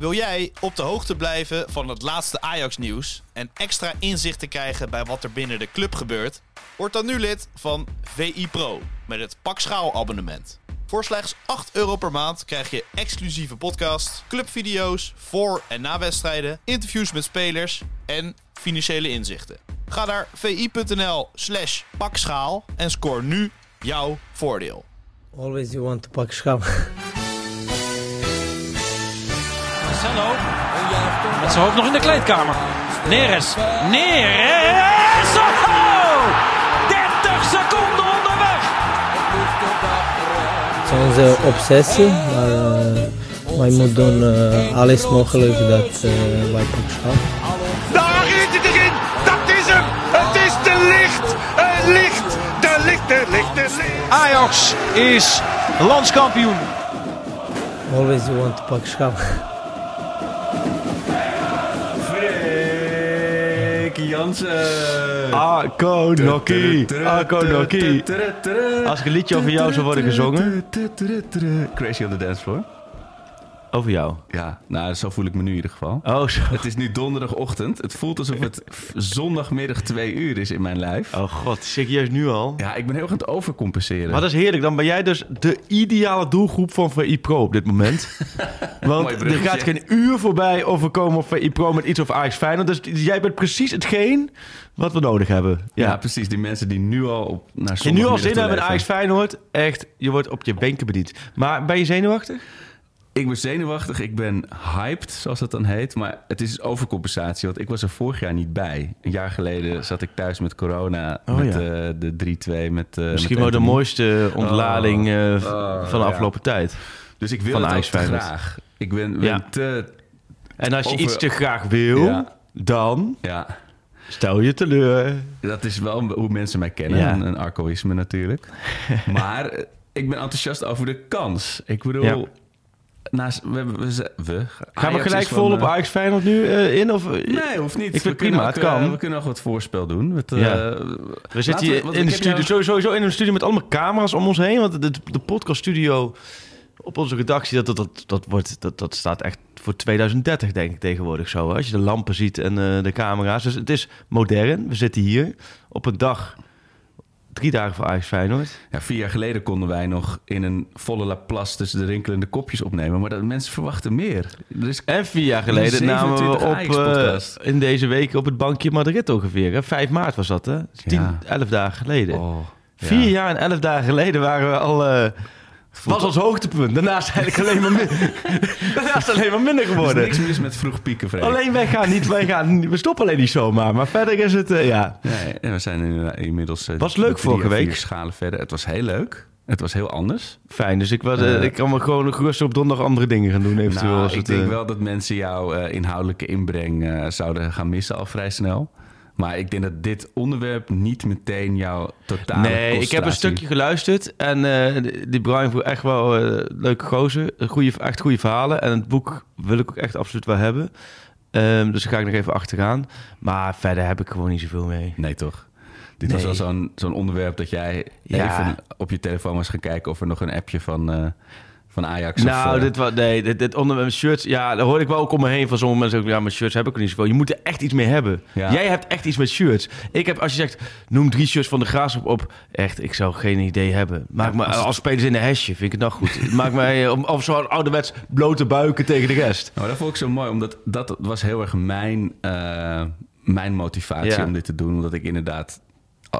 Wil jij op de hoogte blijven van het laatste Ajax-nieuws en extra inzicht te krijgen bij wat er binnen de club gebeurt? Word dan nu lid van VI Pro met het Pak Schaal abonnement. Voor slechts 8 euro per maand krijg je exclusieve podcasts, clubvideo's voor en na wedstrijden, interviews met spelers en financiële inzichten. Ga naar vi.nl slash pakschaal en scoor nu jouw voordeel. Always you want to pak schaal. Met zijn hoofd nog in de kleedkamer. Neres. Neres. Oh! 30 seconden onderweg. Het is onze obsessie, maar eh, wij moeten doen eh, alles mogelijk dat eh, wij pak schaal. Daar is het erin! Dat is hem! Het is de licht! Het licht! De licht, de licht, de licht! Ajax is landskampioen. Always you want to pak Jansen. Ako. Ako Nokkie. Als ik een liedje over jou zou worden gezongen. Crazy on the dance floor. Over jou. Ja, nou, zo voel ik me nu in ieder geval. Oh, zo. Het is nu donderdagochtend. Het voelt alsof het zondagmiddag twee uur is in mijn lijf. Oh god, serieus nu al? Ja, ik ben heel erg aan het overcompenseren. Maar dat is heerlijk. Dan ben jij dus de ideale doelgroep van VI Pro op dit moment. Want er gaat geen uur voorbij overkomen op VI Pro met iets over Ajax Feyenoord. Dus jij bent precies hetgeen wat we nodig hebben. ja. Ja. precies. Die mensen die nu al op, naar je nu al zin hebt in. Ajax Feyenoord, echt, je wordt op je benken bediend. Maar ben je zenuwachtig? Ik ben zenuwachtig, ik ben hyped, zoals dat dan heet. Maar het is overcompensatie, want ik was er vorig jaar niet bij. Een jaar geleden zat ik thuis met corona, Oh, met ja. eh, de 3-2. Met, eh, Misschien met wel de mooiste ontlading eh, v- Oh, van de ja. afgelopen tijd. Dus ik wil van het te graag. Ik ben, ben Ja. te... En als je Over- iets te graag wil, dan Ja, stel je teleur. dat is wel hoe mensen mij kennen. Ja. Een, arcoïsme natuurlijk. maar eh, ik ben enthousiast over de kans. Ik bedoel... Naast, we, hebben- we, ze- we, Gaan we gelijk vol op eh, Ajax Feyenoord nu eh, in? Of, Nee, hoeft niet. Ik vind prima, kunnen het ook, eh, kan. we kunnen nog wat voorspel doen. Met, Ja. We zitten hier in de studio, jou- sowieso in een studio met allemaal camera's om ons heen. Want de, de podcaststudio op onze redactie, dat, dat, dat, dat, wordt, dat, dat staat echt voor 2030 denk ik tegenwoordig zo. hè. Als je de lampen ziet en eh, de camera's. Dus het is modern. We zitten hier op een dag, drie dagen voor Ajax Feyenoord. Ja, vier jaar geleden konden wij nog in een volle Laplace tussen de rinkelende kopjes opnemen. Maar dat, mensen verwachten meer. Er is En vier jaar geleden namen we 27 op eh, in deze week op het bankje Madrid ongeveer. Hè? 5 maart was dat, hè? Tien, Ja. elf dagen geleden. Oh, ja. Vier jaar en elf dagen geleden waren we al... eh, was ons hoogtepunt. Daarna is eigenlijk alleen maar, min- Daarna is het alleen maar minder Er is geworden. niks mis met vroeg pieken, Freek. Alleen wij gaan niet, wij gaan, we stoppen alleen niet zomaar. Maar verder is het, eh, ja. Nee, we zijn in- inmiddels... eh, Was leuk vorige week. schalen verder. Het was heel leuk. Het was heel anders. Fijn, dus ik, was, eh, ik kan me gewoon gerust op donderdag andere dingen gaan doen eventueel. Nou, als ik het, denk wel dat mensen jouw inhoudelijke inbreng zouden gaan missen al vrij snel. Maar ik denk dat dit onderwerp niet meteen jouw totale Nee, ik heb een stukje geluisterd en eh, die- Brian voel echt wel eh, leuke gozer. Goeie, echt goede verhalen en het boek wil ik ook echt absoluut wel hebben. Ehm, dus daar ga ik nog even achteraan. Maar verder heb ik gewoon niet zoveel mee. Nee, toch? Dit was wel zo'n zo'n onderwerp dat jij Ja. even op je telefoon was gaan kijken of er nog een appje van, eh, van Ajax nou, of... eh, dit, was, nee, dit, dit onder mijn shirts, ja, daar hoor ik wel ook om me heen van sommige mensen. Ook, ja, mijn shirts heb ik er niet zoveel. Je moet er echt iets mee hebben. Ja. Jij hebt echt iets met shirts. Ik heb, als je zegt, noem drie shirts van de Graafschap op. Echt, ik zou geen idee hebben. Maak me als spelers in een hesje, vind ik het nou goed. Maak mij, eh, of zo'n ouderwets blote buiken tegen de rest. Nou, dat vond ik zo mooi, omdat dat was heel erg mijn, eh, mijn motivatie Ja. om dit te doen. Omdat ik inderdaad,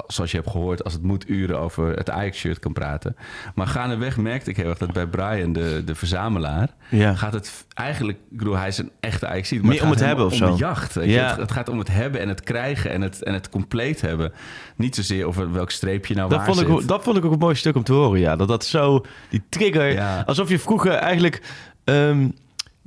zoals je hebt gehoord, als het moet uren over het Ajax-shirt kan praten. Maar gaandeweg merkte ik heel erg dat bij Brian, de, de verzamelaar, Ja. gaat het eigenlijk, ik bedoel, hij is een echte ajax maar Meer om het hem hebben of om zo. de jacht. weet je. Ja. Het, het gaat om het hebben en het krijgen en het, en het compleet hebben. Niet zozeer over welk streepje nou Dat waar vond, ik, zit. dat vond ik ook een mooi stuk om te horen, ja. Dat dat zo, die trigger, Ja. alsof je vroeger eigenlijk ehm,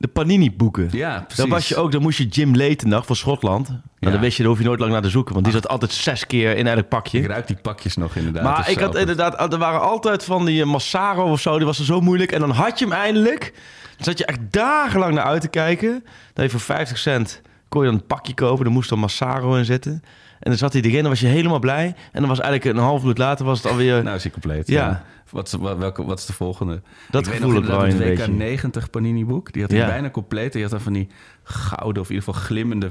de Panini-boeken... Ja, precies. Dan was je ook, dan moest je Jim Letendag van Schotland. Nou, Ja. dan wist je, daar hoef je nooit lang naar te zoeken. Want die zat altijd zes keer in elk pakje. Ik ruik die pakjes nog inderdaad. Maar ik had inderdaad, er waren altijd van die eh, Massaro of zo, die was er zo moeilijk. En dan had je hem eindelijk. Dan zat je echt dagenlang naar uit te kijken. Dan je voor 50 cent kon je dan een pakje kopen, er moest dan Massaro in zitten. En dan zat hij erin, dan was je helemaal blij. En dan was eigenlijk een half minuut later was het alweer... Nou is hij compleet. Ja. Wat, welke, wat is de volgende? Dat Ik gevoel Brian inderdaad een beetje. 90 Panini boek. Die had hij Ja. bijna compleet. Die had dan van die gouden of in ieder geval glimmende...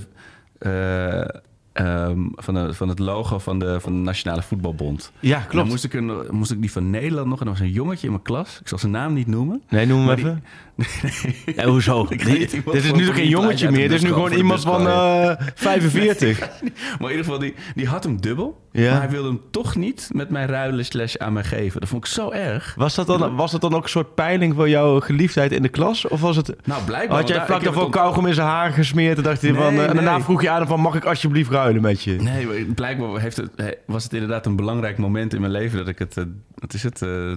eh, ehm, van, de, van het logo van de, van de Nationale Voetbalbond. Ja, En Dan klopt. moest ik, een, moest ik die van Nederland nog. En er was een jongetje in mijn klas. Ik zal zijn naam niet noemen. Nee, noem hem Maar even. Hoezo? Nee, iemand dit is nu geen jongetje meer? Dit is nu gewoon iemand van de eh 45. Maar in ieder geval, die, die had hem dubbel. Ja. Maar hij wilde hem toch niet met mij ruilen slash aan mij geven. Dat vond ik zo erg. Was dat, dan, was dat dan ook een soort peiling voor jouw geliefdheid in de klas? Of was het... Nou, blijkbaar. Had jij vlak daarvoor kauwgom in zijn haar gesmeerd en dacht hij Nee, van... eh, en daarna vroeg je aan hem van, mag ik alsjeblieft ruilen met je? Nee, blijkbaar heeft het, he- was het inderdaad een belangrijk moment in mijn leven dat ik het, eh, wat is het, eh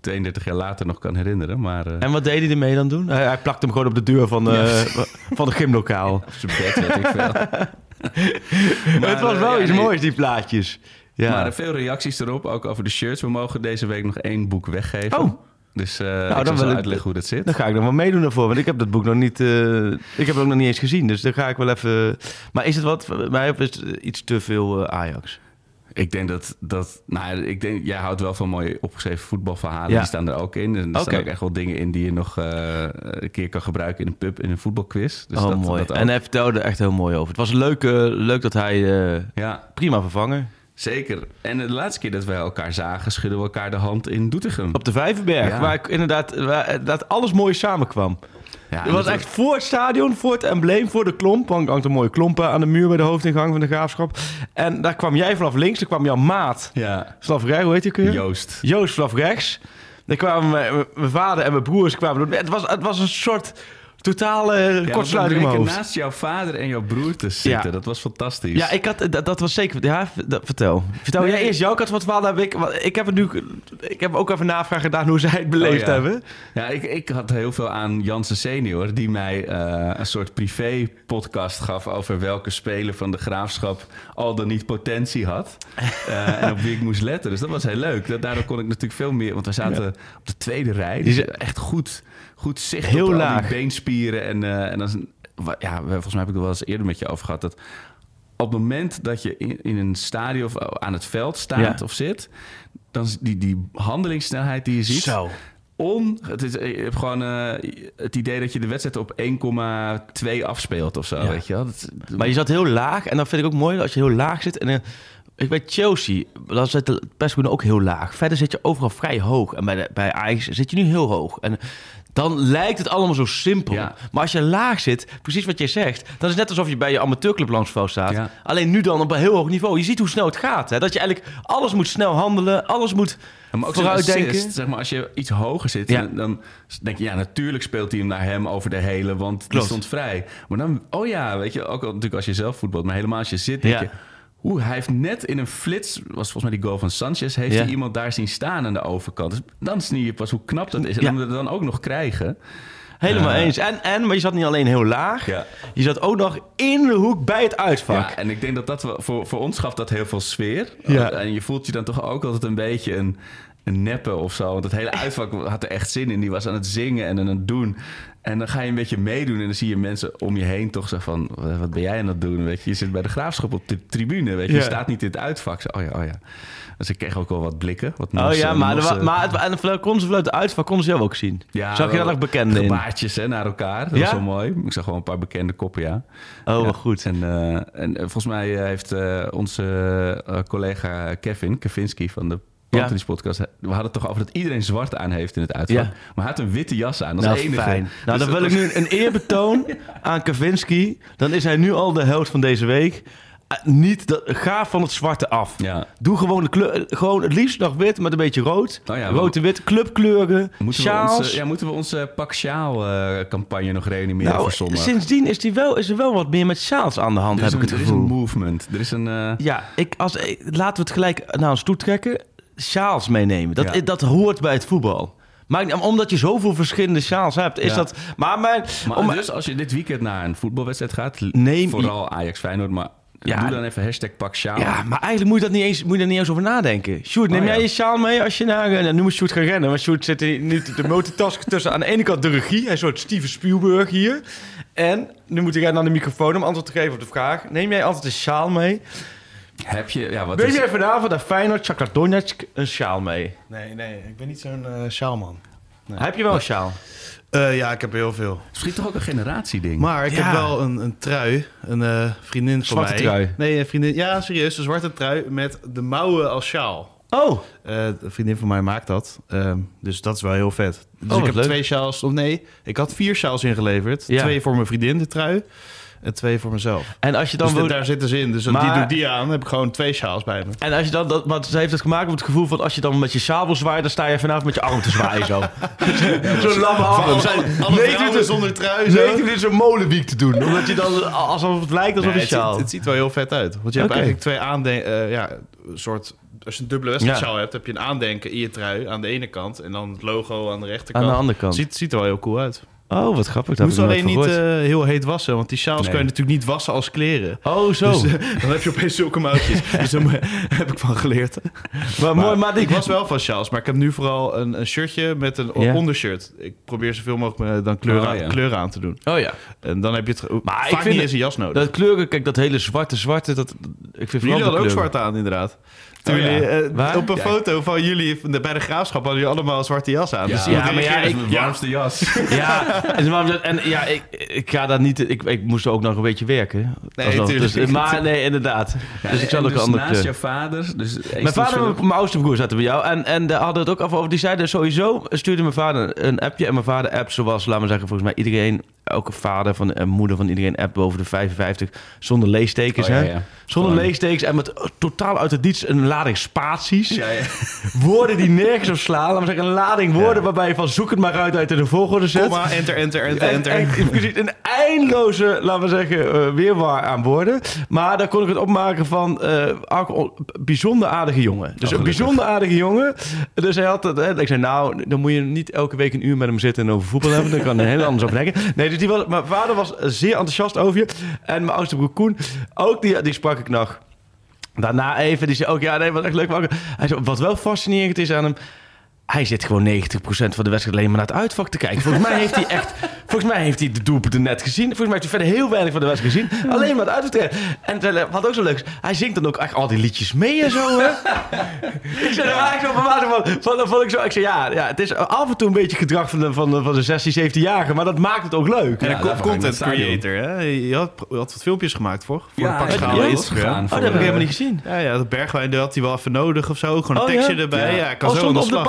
32 jaar later nog kan herinneren. Maar En wat deed hij ermee dan doen? Hij, hij plakte hem gewoon op de deur van, eh, van het gymlokaal. op zijn bed weet ik veel. Maar, het was eh, wel ja, iets nee. moois, die plaatjes. Ja. Maar er veel reacties erop, ook over de shirts. We mogen deze week nog één boek weggeven. Oh. Dus eh dan ik zal wil ik- uitleggen hoe dat zit. Dan ga ik nog wel meedoen daarvoor, want ik heb dat boek nog niet, eh, ik heb het ook nog niet eens gezien. Dus dan ga ik wel even... Maar is het wat, mij is het iets te veel Ajax? Ik denk dat, dat nou, ik denk, jij houdt wel van mooie opgeschreven voetbalverhalen. Ja. Die staan er ook in. En er staan ook echt wel dingen in die je nog eh, een keer kan gebruiken in een pub, in een voetbalquiz. Dus oh, dat, mooi. dat en hij vertelde er echt heel mooi over. Het was leuk, eh, leuk dat hij... eh, Ja, prima vervangen. zeker. En de laatste keer dat wij elkaar zagen, schudden we elkaar de hand in Doetinchem. Op de Vijverberg, Ja. waar ik inderdaad waar, dat alles mooi samenkwam. Ja, Het was echt voor het stadion, voor het embleem, voor de klomp. Want hangt een mooie klomp aan de muur bij de hoofdingang van de graafschap. En daar kwam jij vanaf links, daar kwam jouw maat Ja, vanaf rechts, hoe heet je weer? Joost. Joost vanaf rechts. Daar kwamen mijn, mijn vader en mijn broers kwamen. Het was, het was een soort totale Ja, kortsluiting in naast jouw vader en jouw broer te zitten. Ja. Dat was fantastisch. Ja, ik had, dat, dat was zeker... Ja, dat- vertel. Vertel Nee. jij eerst jouw kant van het verhaal. dan Heb ik, ik heb het nu... Ik heb ook even navraag gedaan hoe zij het beleefd Oh, ja. hebben. Ja, ik, ik had heel veel aan Jansen senior, die mij eh, een soort privé-podcast gaf over welke speler van de graafschap al dan niet potentie had. Eh, en op wie ik moest letten. Dus dat was heel leuk. Da- Daardoor kon ik natuurlijk veel meer, want we zaten op de tweede rij. Dus Die is- echt goed, goed zicht Heel op al laag. die beenspieren. En, eh, en dan, ja, volgens mij heb ik het wel eens eerder met je over gehad. Dat op het moment dat je in, in een stadion of aan het veld staat Ja. of zit, dan die, die handelingssnelheid die je ziet. Zo. On, het is, je hebt gewoon eh, het idee dat je de wedstrijd op 1,2 afspeelt of zo, Ja. weet je wel. Dat, Maar je zat heel laag. En dan vind ik ook mooi als je heel laag zit. En, eh, ik bij Chelsea, dan zit de persgroene ook heel laag. Verder zit je overal vrij hoog. En bij, de, bij Ajax zit je nu heel hoog. En dan lijkt het allemaal zo simpel. Ja. Maar als je laag zit, precies wat jij zegt... dan is het net alsof je bij je amateurclub langs het veld staat. Ja. Alleen nu dan op een heel hoog niveau. Je ziet hoe snel het gaat. Hè? Dat je eigenlijk alles moet snel handelen. Alles moet Ja, maar ook vooruitdenken. assist, zeg maar, als je iets hoger zit, dan, dan denk je, ja, natuurlijk speelt hij hem naar hem over de hele, want die Klopt. stond vrij. Maar dan, oh ja, weet je, ook al natuurlijk als je zelf voetbalt, maar helemaal als je zit, denk je, hoe hij heeft net in een flits, was volgens mij die goal van Sanchez, heeft Ja. hij iemand daar zien staan aan de overkant. Dus dan zie je pas hoe knap dat is. En Ja. dan het dan ook nog krijgen. Helemaal Ja. eens. En, en, maar je zat niet alleen heel laag. Ja. Je zat ook nog in de hoek bij het uitvak. Ja, en ik denk dat dat voor, voor ons gaf dat heel veel sfeer. Ja. En je voelt je dan toch ook altijd een beetje een, een neppe of zo. Want het hele uitvak had er echt zin in. Die was aan het zingen en aan het doen. En dan ga je een beetje meedoen en dan zie je mensen om je heen toch zo van... wat ben jij aan het doen? Weet je, je zit bij de graafschap op de tribune. Weet je, Ja. je staat niet in het uitvak. Zo, oh ja, oh ja. Dus ik kreeg ook wel wat blikken. Wat Oh mosse- ja, maar, wa- maar het, en de konden ze vanuit de uitvak konden ze jou ook zien. Ja, Zag je wel nog bekenden in? Gebaartjes hè, naar elkaar. Dat Ja? was wel mooi. Ik zag gewoon een paar bekende koppen, ja. Oh, Ja. goed. En, eh, en eh, volgens mij eh, heeft onze collega Kevin, Kavinski van de Pantelis podcast... We hadden het toch over dat iedereen zwart aan heeft in het uitvak. Maar hij had een witte jas aan, dat Nou, is enige. fijn. Nou, Dus dan wil dat ik nu een eerbetoon aan Kavinski. Dan is hij nu al de held van deze week. Eh, niet, dat, ga van het zwarte af. Ja. Doe gewoon, de kleur, gewoon het liefst nog wit met een beetje rood. Oh ja, rood en wit, clubkleuren, Moeten we, onze, ja, moeten we onze pak sjaal eh, campagne nog reanimeren nou, voor zondag? sindsdien is, die wel, is er wel wat meer met sjaals aan de hand, er heb ik het er is gevoel. een movement. Er is een... eh, Ja, ik, als, laten we het gelijk naar ons toe trekken. Sjaals meenemen. Dat, Ja. dat hoort bij het voetbal. Maar omdat je zoveel verschillende sjaals hebt, is Ja. dat... Maar, mijn, Maar om- dus als je dit weekend naar een voetbalwedstrijd gaat... Neem- vooral Ajax Feyenoord, maar Ja. doe dan even hashtag pak sjaal. Ja, maar eigenlijk moet je, dat niet eens, moet je daar niet eens over nadenken. Sjoerd, neem Oh, ja. jij je sjaal mee als je naar... Nou, nu moet Sjoerd gaan rennen, want Sjoerd zit nu de multitask tussen aan de ene kant de regie. Een soort Steven Spielberg hier. En nu moet hij naar de microfoon om antwoord te geven op de vraag. Neem jij altijd een sjaal mee? Heb je, ja, wat is... jij vanavond naar Feyenoord, Shakhtar Donetsk een sjaal mee? Nee, nee, ik ben niet zo'n uh, sjaalman. Heb je wel een sjaal? Uh, ja, ik heb heel veel. Misschien toch ook een generatieding. Maar ik Ja. heb wel een, een trui. Een eh, vriendin van Zwarte mij. trui? Nee, een vriendin. Ja, serieus. Een zwarte trui met de mouwen als sjaal. Oh, Eh, een vriendin van mij maakt dat. Ehm, dus dat is wel heel vet. Dus wat ik heb leuk. twee sjaals. Of nee, ik had vier sjaals ingeleverd. Ja. Twee voor mijn vriendin, de trui. En twee voor mezelf. en als je dan... dus wil- daar zitten ze in. Dus Maar- die doe ik die aan. Dan heb ik gewoon twee sjaals bij me. En als je dan, dat, want ze heeft het gemaakt met het gevoel van als je dan met je sjaal wil zwaaien, dan sta je vanavond met je arm te zwaaien zo. Zo'n lamme arm. Zijn Alle 19 vrouwen zonder trui. zo. 19 minuten zo'n molenwiek te doen. Omdat je dan, alsof het lijkt alsof Nee, een het, sjaal. ziet, het ziet wel heel vet uit. Want je hebt eigenlijk twee aandenken... ja, een soort... Als je een dubbele wedstrijdsjaal hebt, heb je een aandenken in je trui aan de ene kant. En dan het logo aan de rechterkant. Aan de andere kant. Ziet, ziet er wel heel cool uit. Oh, wat grappig. Dat moet alleen niet eh, heel heet wassen. Want die sjaals Nee. kan je natuurlijk niet wassen als kleren. Oh, zo. Dus, eh, dan heb je opeens zulke mouwtjes. dus daar heb ik van geleerd. maar, mooi, maar ik was wel van sjaals, maar ik heb nu vooral een, een shirtje met een ondershirt. Ik probeer zoveel mogelijk eh, dan kleuren, Oh, ja. kleuren aan te doen. Oh ja. En dan heb je het Maar ik vind niet eens een jas nodig. Dat kleuren, kijk, dat hele zwarte, zwarte, dat, ik vind jullie hadden ook zwart aan, inderdaad. Toen Oh, ja. jullie, eh, Waar? op een Ja. foto van jullie van de- bij de graafschap hadden jullie allemaal een zwarte jas aan. Ja, dus ja, maar ja, ik- Mijn warmste jas. Ja, en, ja, ik, ik ga daar niet... Ik, ik moest ook nog een beetje werken. Nee. Dus, maar nee, inderdaad. dus ik zal ook dus een andere naast je vader... Dus Mijn vader en mijn oudste broer zaten bij jou. En, en daar hadden het ook over. Die zeiden sowieso, stuurde mijn vader een appje. En mijn vader app zoals, laten we zeggen, volgens mij iedereen... Elke vader van, en moeder van iedereen app boven de 55. Zonder leestekens, Oh, ja, hè? Zonder leestekens en met eh, totaal uit het niets een lading spaties. Ja, ja. Woorden die nergens op slaan. Laten we zeggen, een lading woorden waarbij je van zoek het maar uit uit de volgorde zet. Komma, enter, enter, enter, En- enter. en- precies, een eindeloze, laten we zeggen, eh, weerwaar aan woorden. Maar daar kon ik het opmaken van Arco, bijzonder aardige jongen. Dus een gelukkig. bijzonder aardige jongen. Dus hij had het, hè, ik zei, nou, dan moet je niet elke week een uur met hem zitten en over voetbal hebben. Dan kan hij heel anders over denken. Nee, dus die was, mijn vader was zeer enthousiast over je. En mijn oudste broer Koen, ook die, die sprak ik nog. Daarna even, die zei ook, ja, nee, wat echt leuk. Hij zei, wat wel fascinerend is aan hem... Hij zit gewoon 90% van de wedstrijd alleen maar naar het uitvak te kijken. Volgens mij heeft hij echt... Volgens mij heeft hij de doelpunten net gezien. Volgens mij heeft hij verder heel weinig van de wedstrijd gezien. Alleen maar het uitvak te kijken. En zei, wat ook zo leuk is, hij zingt dan ook echt al die liedjes mee en zo, hè? ik zei, daar ik zo verbaasd van, van, van, ik zo, ik zei, ja, ja, het is af en toe een beetje gedrag van de, van de, van de 16, 17-jarige, maar dat maakt het ook leuk. En Ja, een content creator, hè? Je had, je had wat filmpjes gemaakt, voor? Voor Ja, een pak ja, Oh, dat heb ik eh, helemaal niet gezien. Ja, ja, dat bergwijn dat had hij wel even nodig of zo. Gewoon een Oh, tekstje ja? erbij. Ja, Ja. kan Oh, zo op de slag.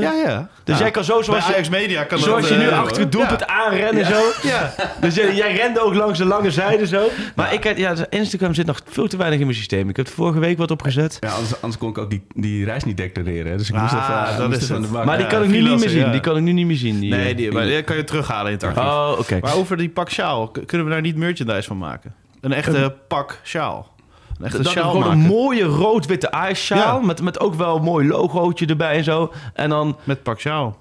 Ja, ja. Dus Ja. jij kan zo, zoals Ajax Media kan zoals dat, je nu eh, achter het doelpunt ja. aanrennen zo. Ja. Dus jij, jij rende ook langs de lange zijde zo. Maar ik, had- ja, Instagram zit nog veel te weinig in mijn systeem. Ik heb het vorige week wat opgezet. Ja, anders, anders kon ik ook die, die reis niet declareren. hè. Dus ik moest Ah, even, dat moest is even aan het. de bak. Maar die ja, kan ik nu niet meer zien. ja. Die kan ik nu niet meer zien. Die, Nee, eh. die, maar die kan je terughalen in het archief. Oh, oké. Maar over die pak sjaal, kunnen we daar niet merchandise van maken? Een echte pak sjaal. Een is sjaal gewoon maken. een mooie rood-witte ijssjaal. Ja. Met, met ook wel een mooi logootje erbij en zo. En dan... Met pak sjaal.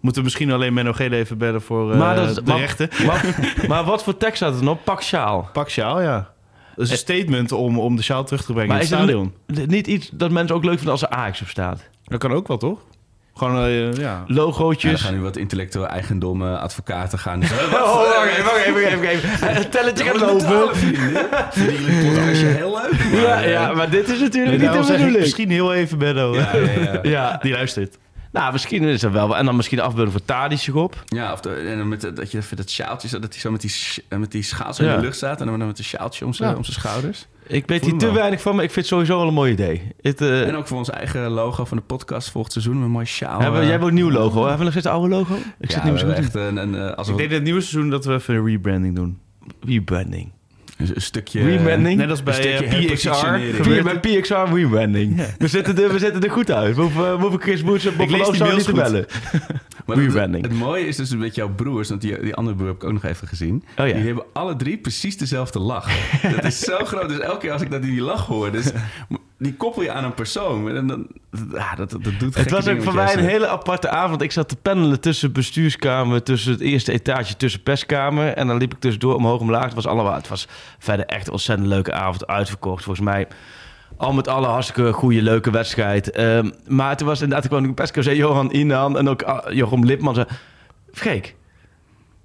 Moeten we misschien alleen Menno Gele even bellen voor eh, Maar dat is- de maar- rechten. Maar, maar wat voor tekst staat er dan op? Pak sjaal. Pak sjaal, ja. Dat is een statement om, om de sjaal terug te brengen Maar in is het het stadion. niet iets dat mensen ook leuk vinden als er Ajax op staat? Dat kan ook wel, toch? Gewoon, eh, ja. Ja, Logootjes. gaan nu wat intellectueel eigendom eh, advocaten gaan. Oh, wacht even, wacht even, wacht even. Het telletje gaat lopen. Vinden jullie podcastje heel leuk? Ja, ja, maar dit is natuurlijk Nee, niet de bedoeling. misschien heel even Benno. Ja, ja, ja. Ja, Die luistert. Nou, misschien is dat wel. En dan misschien de afbeelding voor Tadic erop. Ja, of de, en dan met, de- dat je even dat sjaaltje, zo- dat hij zo met die, eh, met die schaats in de lucht staat. En dan met een sjaaltje om zijn Ja. om zijn schouders. Ik weet hier te weinig van, maar ik vind het sowieso wel een mooi idee. Het, eh, En ook voor ons eigen logo van de podcast volgend seizoen. Met een mooi sjaal. hebben, we- eh. jij hebt ook een nieuw logo. Hebben we nog steeds het oude logo? Ik ja, zit niet meer we zo goed echt een, een, eh, als Ik een, denk in het nieuwe seizoen dat we even een rebranding doen. in. Rebranding. Een stukje... Rebranding? Net als bij stukje eh, PXR. P- bij PXR rebranding. We, zitten er, we zitten er goed uit. We hoeven, Chris Boets en Bob niet te bellen. Het, het mooie is dus met jouw broers, want die, die andere broer heb ik ook nog even gezien. Oh ja. Die hebben alle drie precies dezelfde lach. dat is zo groot. Dus elke keer als ik dat die lach hoor, dus die koppel je aan een persoon. En dan, ja, dat, dat, dat doet Het was ook voor mij een hele aparte avond. Ik zat te pendelen tussen bestuurskamer, tussen het eerste etage, tussen perskamer. En dan liep ik tussendoor omhoog omlaag. Het was allemaal, het was verder echt een ontzettend leuke avond uitverkocht. Volgens mij al met alle hartstikke goede, leuke wedstrijd. Ehm, maar toen was inderdaad, ik kwam in de perskamer, zei Johan Inan en ook ah, Jochem Lipman. Zei, Freek,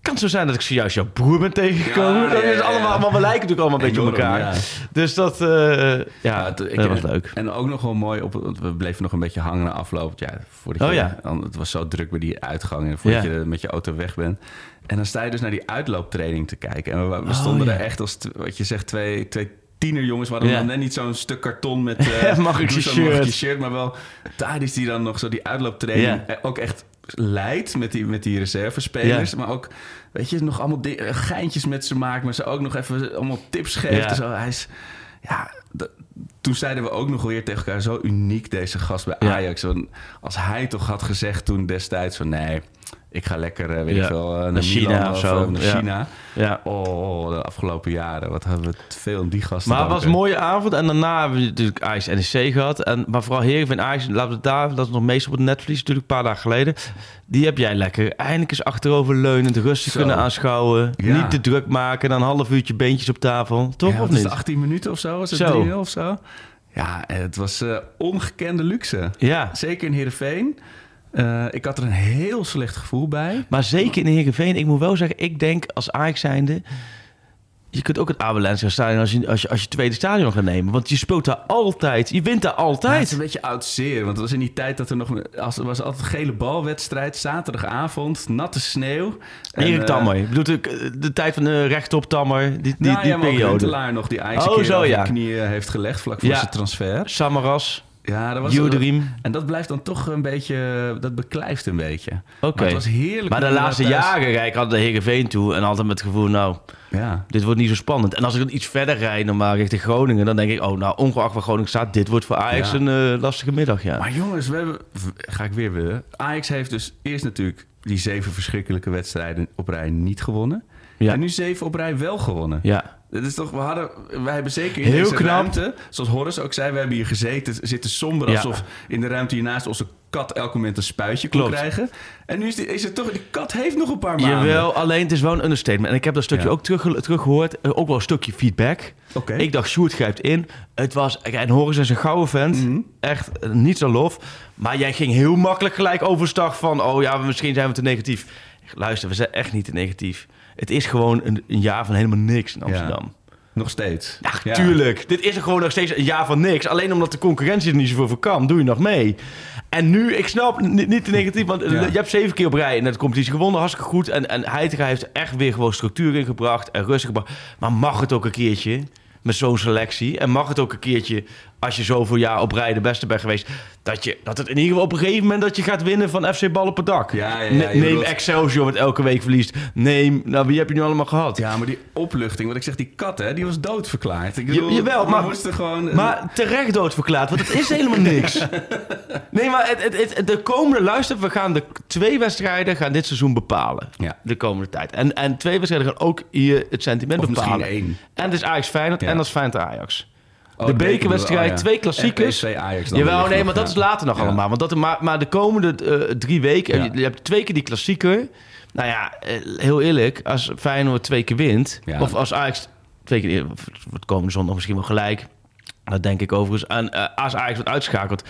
kan het zo zijn dat ik zojuist jouw broer ben tegengekomen? Ja, dat is allemaal, allemaal, we lijken natuurlijk allemaal een beetje op elkaar. ja. Dus dat, eh, ja, het- ik- dat was leuk. En ook nog wel mooi, op, want we bleven nog een beetje hangen na afloop. Ja, voordat Oh je, ja. het was zo druk bij die uitgang en voordat je met je auto weg bent. En dan sta je dus naar die uitlooptraining te kijken. En we, we Oh, stonden er echt als, wat je zegt, twee, twee tienerjongens. We hadden Ja. dan net niet zo'n stuk karton met eh Mag ik je shirt? shirt. Maar wel Thadis die dan nog zo die uitlooptraining Ja. eh, ook echt leidt met die, met die reservespelers. Ja. Maar ook, weet je, nog allemaal eh, geintjes met ze maakt. Maar ze ook nog even allemaal tips geeft. Ja. zo. Hij is, ja, toen zeiden we ook nog weer tegen elkaar... zo uniek deze gast bij Ja. Ajax. Want als hij toch had gezegd toen destijds van... nee, ik ga lekker, eh, weet Ja. ik veel, eh, naar, Naar China Milan of zo. naar Ja. China. Ja. Oh, de afgelopen jaren. Wat hebben we veel aan die gasten Maar het was een mooie avond. En daarna hebben we natuurlijk Ajax NEC gehad. En, maar vooral Heerenveen Ajax, laten we daar... Dat is nog meestal op het netvlies, natuurlijk een paar dagen geleden. Die heb jij lekker eindelijk eens achteroverleunend rustig Zo. kunnen aanschouwen. Ja. Niet te druk maken. Dan een half uurtje beentjes op tafel. Toch of niet? het, 18 minuten of zo? Was het Zo. 3-0 of zo? Ja, het was eh, ongekende luxe. Ja. Zeker in Heerenveen. Eh, ik had er een heel slecht gevoel bij. Maar zeker in Heerenveen, ik moet wel zeggen, ik denk als Ajax zijnde... Je kunt ook het Abelensra stadion als je, als, je, als je tweede stadion gaat nemen. Want je speelt daar altijd. Je wint daar Ja, het altijd. is een beetje oud zeer. Want het was in die tijd dat er nog... Als, er was altijd een gele balwedstrijd. Zaterdagavond. Natte sneeuw. En, Erik eh, Tammer. Je bedoelt de, de tijd van de rechtop Tammer. Die, die, nou, die ja, periode. Nog die Ajax Oh, zo, ja. de knieën heeft gelegd. Vlak voor Ja. zijn transfer. Samaras. Ja, dat was... Juderim. En dat blijft dan toch een beetje... Dat beklijft een beetje. Oké. Maar het was heerlijk. Maar de laatste thuis- jaren rijd ik altijd naar Heerenveen toe. En altijd met het gevoel, nou, Ja. dit wordt niet zo spannend. En als ik dan iets verder rijd, normaal richting Groningen... dan denk ik, oh, nou, ongeacht waar Groningen staat... dit wordt voor Ajax Ja. een eh, lastige middag, ja. Maar jongens, we hebben, ga ik weer willen. Ajax heeft dus eerst natuurlijk die zeven verschrikkelijke wedstrijden op rij niet gewonnen. Ja. En nu zeven op rij wel gewonnen. Ja. Dat is toch, we hadden, wij hebben zeker in Heel deze knap. ruimte, zoals Horace ook zei, we hebben hier gezeten, zitten somber Ja. alsof in de ruimte hiernaast onze kat elk moment een spuitje kon Klopt. krijgen. En nu is, die, is het toch, die kat heeft nog een paar maanden. Jawel, alleen het is wel een understatement. En ik heb dat stukje Ja. ook terug, teruggehoord. Eh, Ook wel een stukje feedback. Oké. Ik dacht, Sjoerd grijpt in. Het was, en Horus is een gouden vent. Mhm. Echt eh, niets aan lof. Maar jij ging heel makkelijk gelijk overstag van... oh ja, misschien zijn we te negatief. Luister, we zijn echt niet te negatief. Het is gewoon een, een jaar van helemaal niks in Amsterdam. Nog steeds. Ja, tuurlijk. Dit is er gewoon nog steeds een jaar van niks. Alleen omdat de concurrentie er niet zoveel voor kan, doe je nog mee. En nu, ik snap niet, niet te negatief, want eh, Ja. je hebt zeven keer op rij in de competitie gewonnen, hartstikke goed. En, en Heitinga heeft echt weer gewoon structuur ingebracht en rustig gebracht. Maar mag het ook een keertje met zo'n selectie? En mag het ook een keertje, als je zoveel jaar op rij de beste bent geweest, dat, je, dat het in ieder geval op een gegeven moment dat je gaat winnen van FC Bal op het dak? Ja, ja, ja, neem bedoelt- Excelsior, wat elke week verliest. Neem, nou wie heb je nu allemaal gehad? Ja, maar die opluchting, wat ik zeg, die kat, hè, die was doodverklaard. Ik bedoel, Ja, jawel, we maar- moesten gewoon... Maar terecht doodverklaard, want het is helemaal niks. Nee, maar het, het, het- de komende... Luister, we gaan de twee wedstrijden gaan dit seizoen bepalen. De komende tijd. En, en twee wedstrijden gaan ook hier het sentiment Of bepalen. misschien één. En dat is Ajax Feyenoord en dat is Feyenoord Ajax. Oh, de de beker bekerwedstrijd, oh, ja. twee klassiekers. Ajax dan Jawel, nee, maar dat is later nog Ja. allemaal. Want dat, maar, maar de komende eh, drie weken... Ja. Je, je hebt twee keer die klassieker. Nou ja, eh, heel eerlijk. Als Feyenoord twee keer wint... Ja. Of als Ajax twee keer... of Het komende zondag misschien wel gelijk... Dat denk ik overigens. En eh, als Ajax wordt uitschakeld...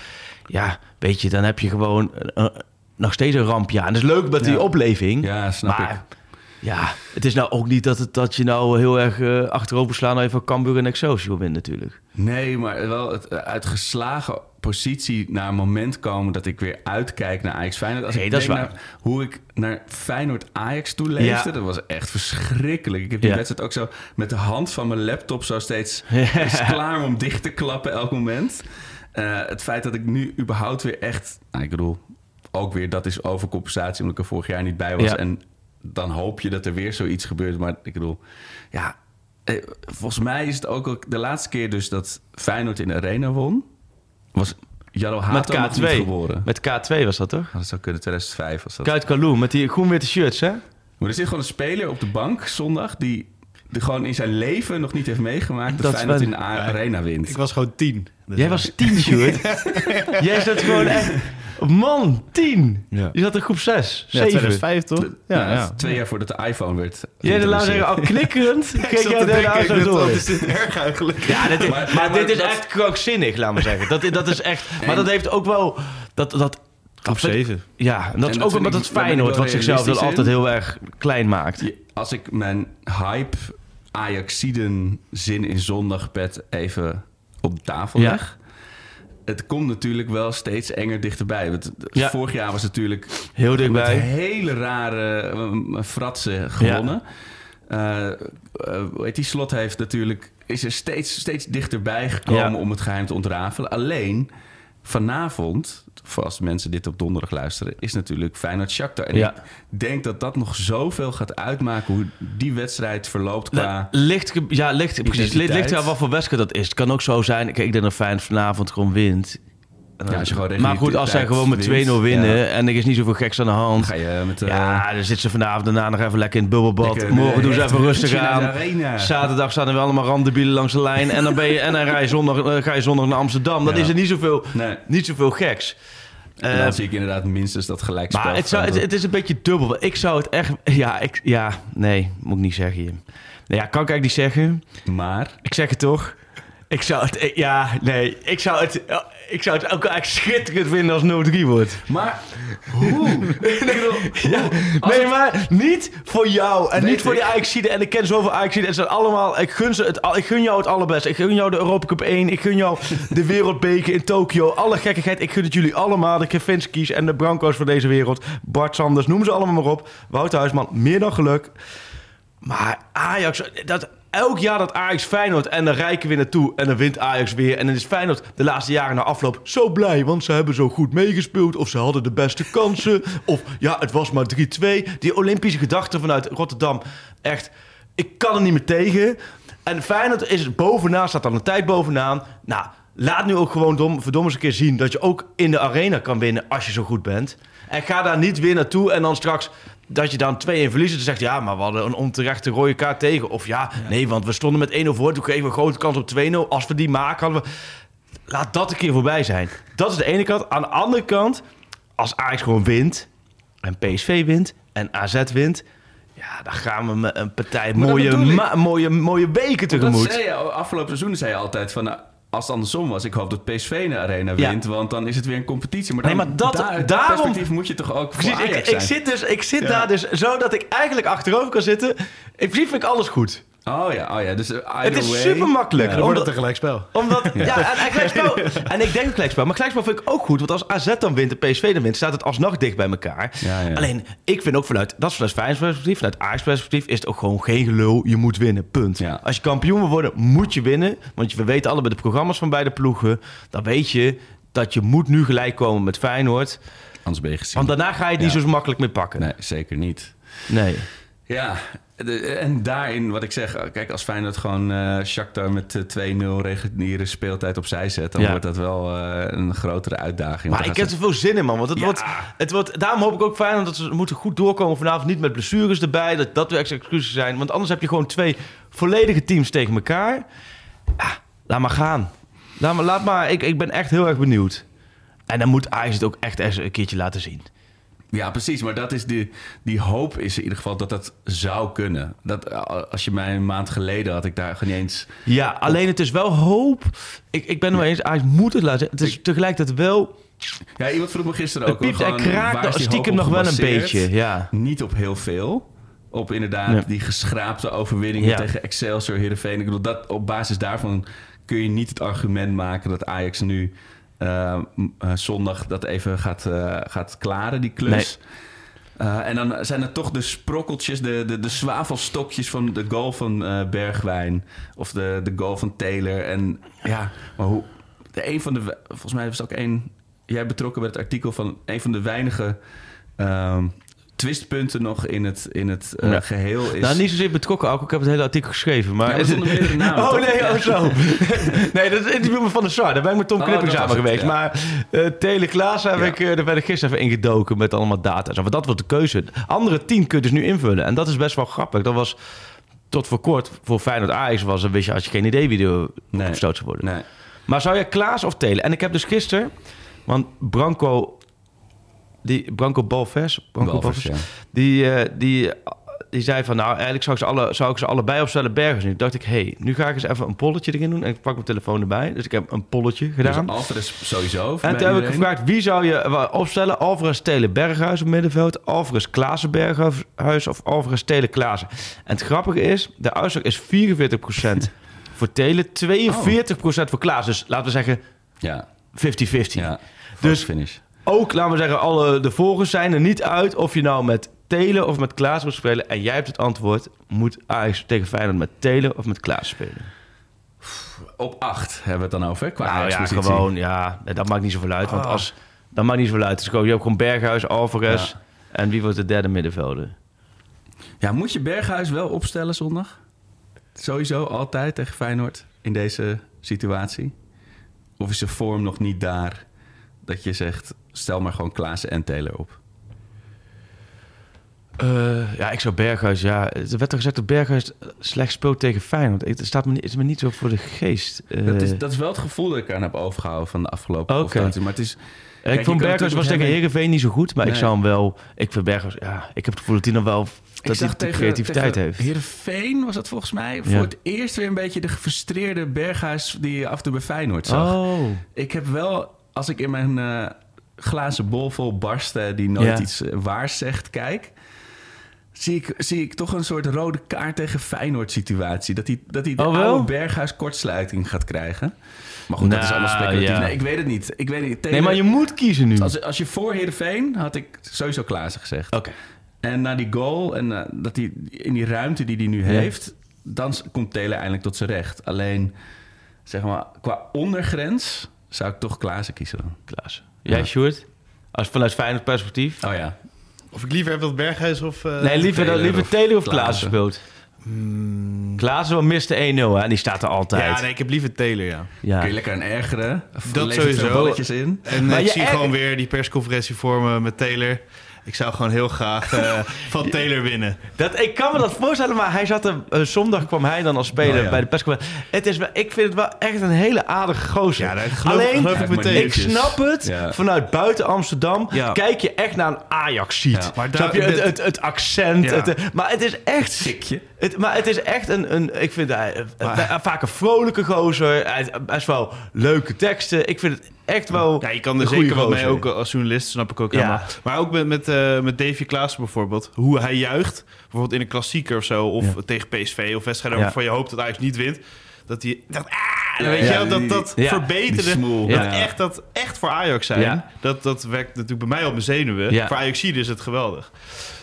Ja, weet je, dan heb je gewoon... eh, eh, nog steeds een rampjaar. En dat is leuk met die opleving. Ja, snap maar, ik. Ja, het is nou ook niet dat, het, dat je nou heel erg eh achterover slaan... even Cambuur en Excelsior wint natuurlijk. Nee, maar wel het, eh, uit geslagen positie naar een moment komen dat ik weer uitkijk naar Ajax Feyenoord. Als Nee, ik dat is waar. naar hoe ik naar Feyenoord Ajax toe leefde, Ja. dat was echt verschrikkelijk. Ik heb die Ja. wedstrijd ook zo met de hand van mijn laptop zo steeds is klaar om dicht te klappen elk moment. Eh, het feit dat ik nu überhaupt weer echt, nou, ik bedoel, ook weer dat is overcompensatie omdat ik er vorig jaar niet bij was. En dan hoop je dat er weer zoiets gebeurt. Maar ik bedoel, ja, eh, volgens mij is het ook al de laatste keer dus dat Feyenoord in de arena won. Was Jarro Met Hato nog niet K2. geboren. Met K2 was dat toch? Oh, dat zou kunnen, 2005 was dat. Kuit Kalou met die groen-witte shirts, hè? Maar er zit gewoon een speler op de bank zondag die, die gewoon in zijn leven nog niet heeft meegemaakt dat, Feyenoord wel- in de arena wint. Ik was gewoon tien. Dus Jij was tien, Sjoerd. Jij zat gewoon echt... Man, tien. Ja. Je zat in groep zes, Ja, zeven. 2005 toch? Ja, Ja, dat is ja. Twee jaar voordat de iPhone werd. Jij de laat zeggen, al knikkerend. Kijk jij daarna zo door. is dit erg eigenlijk? Ja, dit is, maar, Maar- maar dit is dat- echt krankzinnig, laat maar zeggen. Dat, dat is echt... Maar dat heeft ook wel... Dat, dat Top 7. Ja, en dat En is dat ook omdat het Feyenoord, wel wat zichzelf dan altijd heel erg klein maakt. Als ik mijn hype Ajaxiden zin in zondagbed even op tafel Ja. leg. Het komt natuurlijk wel steeds enger dichterbij. Want Ja. Vorig jaar was natuurlijk Heel met dichtbij. hele rare uh, fratsen gewonnen. Eh, eh, die slot heeft natuurlijk is er steeds, steeds dichterbij gekomen Ja. om het geheim te ontrafelen. Alleen vanavond, voor als mensen dit op donderdag luisteren, is natuurlijk Feyenoord Shakhtar. En Ja. ik denk dat dat nog zoveel gaat uitmaken hoe die wedstrijd verloopt qua. Nou, Ligt, ge- ja, ligt, precies. Ligt, ligt aan wat voor wedstrijd dat is. Het kan ook zo zijn. Kijk, ik denk dat Feyenoord vanavond gewoon wint. Ja, als je gewoon maar goed, als zij gewoon met wint, 2-0 winnen ja. en er is niet zoveel geks aan de hand. ga je met. eh, Ja, dan zitten ze vanavond daarna nog even lekker in het bubbelbad. Lekker, Morgen eh, doen ze echt even rustig aan. Zaterdag staan er wel allemaal randdebielen langs de lijn. En dan, ben je, en dan ga, je zondag, eh, ga je zondag naar Amsterdam. Dan Ja. is er niet zoveel, Nee. niet zoveel geks. En Eh, dan zie ik inderdaad minstens dat gelijkspel. maar het, zou, het, is een beetje dubbel. Ik zou het echt... Ja, ik, ja nee, moet ik niet zeggen hier. Nou ja, kan ik eigenlijk niet zeggen. maar Ik zeg het toch. Ik zou het... Ja, nee. Ik zou het... Ik zou het ook eigenlijk schitterend vinden als 0-3 wordt. Maar hoe? Ja, nee, maar niet voor jou en Weet niet voor die ik. Ajaxide. En ik ken zoveel Ajaxide. En ze zijn allemaal... Ik gun, ze het, ik gun jou het allerbeste. Ik gun jou de Europa Cup 1. Ik gun jou de wereldbeker in Tokio. Alle gekkigheid. Ik gun het jullie allemaal. De Kevinski's en de Branco's van deze wereld. Bart Sanders, noem ze allemaal maar op. Wouter Huisman, meer dan geluk. Maar Ajax, dat, elk jaar dat Ajax Feyenoord en dan rijken weer naartoe en dan wint Ajax weer. En dan is Feyenoord de laatste jaren na afloop zo blij, want ze hebben zo goed meegespeeld. Of ze hadden de beste kansen. Of ja, het was maar 3-2. Die Olympische gedachte vanuit Rotterdam, echt, ik kan er niet meer tegen. En Feyenoord is bovenaan, staat dan een tijd bovenaan. Nou, laat nu ook gewoon dom, verdomme eens een keer zien dat je ook in de arena kan winnen als je zo goed bent. En ga daar niet weer naartoe en dan straks dat je dan 2-1 verliest. Dan zegt ja, maar we hadden een onterechte rode kaart tegen. Of ja, nee, want we stonden met 1-0 voor. Toen kregen we een grote kans op 2-0. Als we die maken, hadden we... Laat dat een keer voorbij zijn. Dat is de ene kant. Aan de andere kant, als Ajax gewoon wint... en PSV wint en AZ wint... ja, dan gaan we met een partij dat mooie, mooie, mooie weken dat tegemoet. zei je, afgelopen seizoen zei je altijd van... als het andersom was, ik hoop dat PSV in de arena Ja. wint, want dan is het weer een competitie. Maar, Nee, maar dat- daar, dat daarom- perspectief moet je toch ook Precies, ik, ik zit, dus, ik zit Ja. daar dus zo dat ik eigenlijk achterover kan zitten. In principe vind ik alles goed. Oh ja, oh ja, dus uh, Het is super makkelijk. Dan wordt Omdat- het een gelijkspel. Omdat, ja, en, en, gelijkspel, en ik denk ook gelijkspel. Maar gelijkspel vind ik ook goed. Want als AZ dan wint en PSV dan wint, staat het alsnog dicht bij elkaar. Ja, ja. Alleen, ik vind ook vanuit, dat is vanuit Feyenoord perspectief, vanuit Ajax perspectief, is het ook gewoon geen gelul. Je moet winnen, punt. Ja. Als je kampioen wil worden, moet je winnen. Want we weten allebei de programma's van beide ploegen. Dan weet je dat je moet nu gelijk komen met Feyenoord. Anders ben je gezien. Want daarna ga je het niet Ja. zo makkelijk meer pakken. Nee, zeker niet. nee. Ja, de- en daarin wat ik zeg, kijk, als Feyenoord gewoon eh Shakhtar met eh, 2-0 reguliere speeltijd opzij zet, dan Ja. wordt dat wel eh, een grotere uitdaging. Maar ik heb er veel zin in, man. Want het Ja. wordt, het wordt, daarom hoop ik ook fijn dat ze moeten goed doorkomen vanavond. Niet met blessures erbij, dat dat weer extra excuses zijn. Want anders heb je gewoon twee volledige teams tegen elkaar. Ja, laat maar gaan. Laat maar, laat maar ik, ik ben echt heel erg benieuwd. En dan moet Ajax het ook echt eens een keertje laten zien. Ja, precies. Maar dat is die, die hoop is in ieder geval dat dat zou kunnen. Dat, eh, als je mij een maand geleden had, ik daar niet eens... Ja, alleen het is wel hoop. Ik, ik ben het wel eens, Ajax moet het laten zien. Het is tegelijkertijd wel... Ja, iemand vroeg me gisteren Het ook piept en gewoon, waar kraakt stiekem nog wel een beetje. Ja. Niet op heel veel. Op inderdaad Ja. die geschraapte overwinningen Ja. tegen Excelsior, Heerenveen. Ik bedoel, dat, op basis daarvan kun je niet het argument maken dat Ajax nu eh, eh, zondag dat even gaat, eh, gaat klaren, die klus. En dan zijn er toch de sprokkeltjes, de, de, de zwavelstokjes van de goal van Bergwijn. Of de, de goal van Taylor. En ja, maar hoe... De een van de... Volgens mij was het ook een... Jij betrokken bij het artikel van een van de weinige... ehm, twistpunten nog in het, in het eh, Ja. geheel is... Nou, niet zozeer betrokken ook. Ik heb het hele artikel geschreven. Maar Ja, zonder meerdere namen, Oh nee, oh zo. nee, dat is het interview Van der Sar. Daar ben ik met Tom Oh, Knipping was samen het, geweest. ja. Maar eh Tele Klaas heb ik, eh, daar ben ik gisteren even ingedoken met allemaal data. Zo. Want dat wordt de keuze. Andere tien kun je dus nu invullen. En dat is best wel grappig. Dat was tot voor kort voor Feyenoord Ajax was, dan wist je, had je geen idee wie er Nee. zou worden. Nee. Maar zou je Klaas of Telen? En ik heb dus gisteren, want Branco, die Branco Balves, Branco Balvers, Balves, ja. die, eh, die, die zei van, nou, eigenlijk zou ik ze, alle, zou ik ze allebei opstellen. En toen dacht ik, hé, hey, nu ga ik eens even een polletje erin doen. En ik pak mijn telefoon erbij. Dus ik heb een polletje gedaan. Dus Alvarez sowieso. en toen heb ik gevraagd, wie zou je wa- opstellen? Alvarez, Telen, Berghuis op middenveld. Alvarez, Klaassen, Berghuis of Alvarez, Telen, Klaassen. En het grappige is, de uitslag is 44% voor Telen, 42% voor Klaas. Dus laten we zeggen 50-50. Ja, ja. Dus- Dus finish. Ook, laten we zeggen, alle de volgers zijn er niet uit of je nou met Telen of met Klaas moet spelen. En jij hebt het antwoord, moet Ajax tegen Feyenoord met Telen of met Klaas spelen? Op acht hebben we het dan over, qua Nou ja, gewoon, ja, dat maakt niet zoveel uit. Want Ah. als, dat maakt niet zoveel uit. Dus je hebt gewoon Berghuis, Alvarez Ja. en wie wordt de derde middenvelder? Ja, moet je Berghuis wel opstellen zondag? Sowieso altijd tegen Feyenoord in deze situatie? Of is de vorm nog niet daar dat je zegt... stel maar gewoon Klaassen en Taylor op? Eh, ja, ik zou Berghuis, ja. Er werd er gezegd dat Berghuis slecht speelt tegen Feyenoord. Het staat me, niet- is me niet zo voor de geest. Eh, Dat is, dat is wel het gevoel dat ik aan heb overgehouden van de afgelopen Oké. confrontatie. Maar het is... ik Kijk, vond Berghuis was tegen Heerenveen niet zo goed, maar ik zou hem wel... Ik vind Berghuis, ja, ik heb het gevoel dat hij nog wel... Dat hij de creativiteit heeft. Heerenveen was dat volgens mij. Voor het eerst weer een beetje de gefrustreerde Berghuis... die je af en toe bij Feyenoord zag. Oh, Ik heb wel, als ik in mijn eh, glazen bol vol barsten... die nooit Ja. iets eh, waars zegt, kijk... Zie ik, zie ik toch een soort rode kaart tegen Feyenoord situatie. Dat hij, dat hij de Oh, oude Berghuis kortsluiting gaat krijgen. Maar goed, dat is Nou, allemaal speculatief. ja. Nee, ik weet het niet. Ik weet niet. nee, maar je moet kiezen nu. Als, als je voor Heerenveen had ik sowieso Klaassen gezegd. Oké. En na die goal en eh, dat hij in die ruimte die hij nu heeft, dan komt Taylor eindelijk tot zijn recht. Alleen, zeg maar, qua ondergrens zou ik toch Klaassen kiezen dan. Jij, Ja. Sjoerd? Als vanuit Feyenoord perspectief? Oh ja. Of ik liever heb dat Berghuis of... eh, nee, liever, Taylor liever of Taylor of Klaassen. Klaassen speelt. Klaassen wel miste 1-0, hè? En die staat er altijd. Ja, nee, ik heb liever Taylor, ja. Ja. Kun je lekker een ergeren? Dat sowieso. balletjes in. En Maar ik je zie er- gewoon weer die persconferentie vormen met Taylor. Ik zou gewoon heel graag eh, van Taylor winnen. Dat, ik kan me dat voorstellen, maar hij zat er, eh, zondag kwam hij dan als speler ja. bij de persconferentie. Het is ik vind het wel echt een hele aardige gozer. Ja, daar geloof, Alleen, geloof ik meteen. snap het, Ja. vanuit buiten Amsterdam kijk je echt naar een Ajax-ziet. Ja, maar Snap daar- je? Het, het, het accent. Het, eh, maar het is echt... Sikje. Het, maar het is echt een, een ik vind hij vaak een vrolijke gozer. Hij heeft best wel leuke teksten. Ik vind het echt wel Ja, je kan er zeker wat mee, ook als journalist, snap ik ook Ja. helemaal. Maar ook met, met, eh, met Davy Klaassen bijvoorbeeld. Hoe hij juicht, bijvoorbeeld in een klassieker of zo. Of Ja. tegen PSV of wedstrijden Ja. waarvan je hoopt dat Ajax niet wint. Dat hij... Dat, ah, weet ja, je wel, dat, dat ja, verbeterde... dat, echt, dat echt voor Ajax zijn. Ja. Dat, dat werkt natuurlijk bij mij op mijn zenuwen. Ja. Voor Ajax is het geweldig.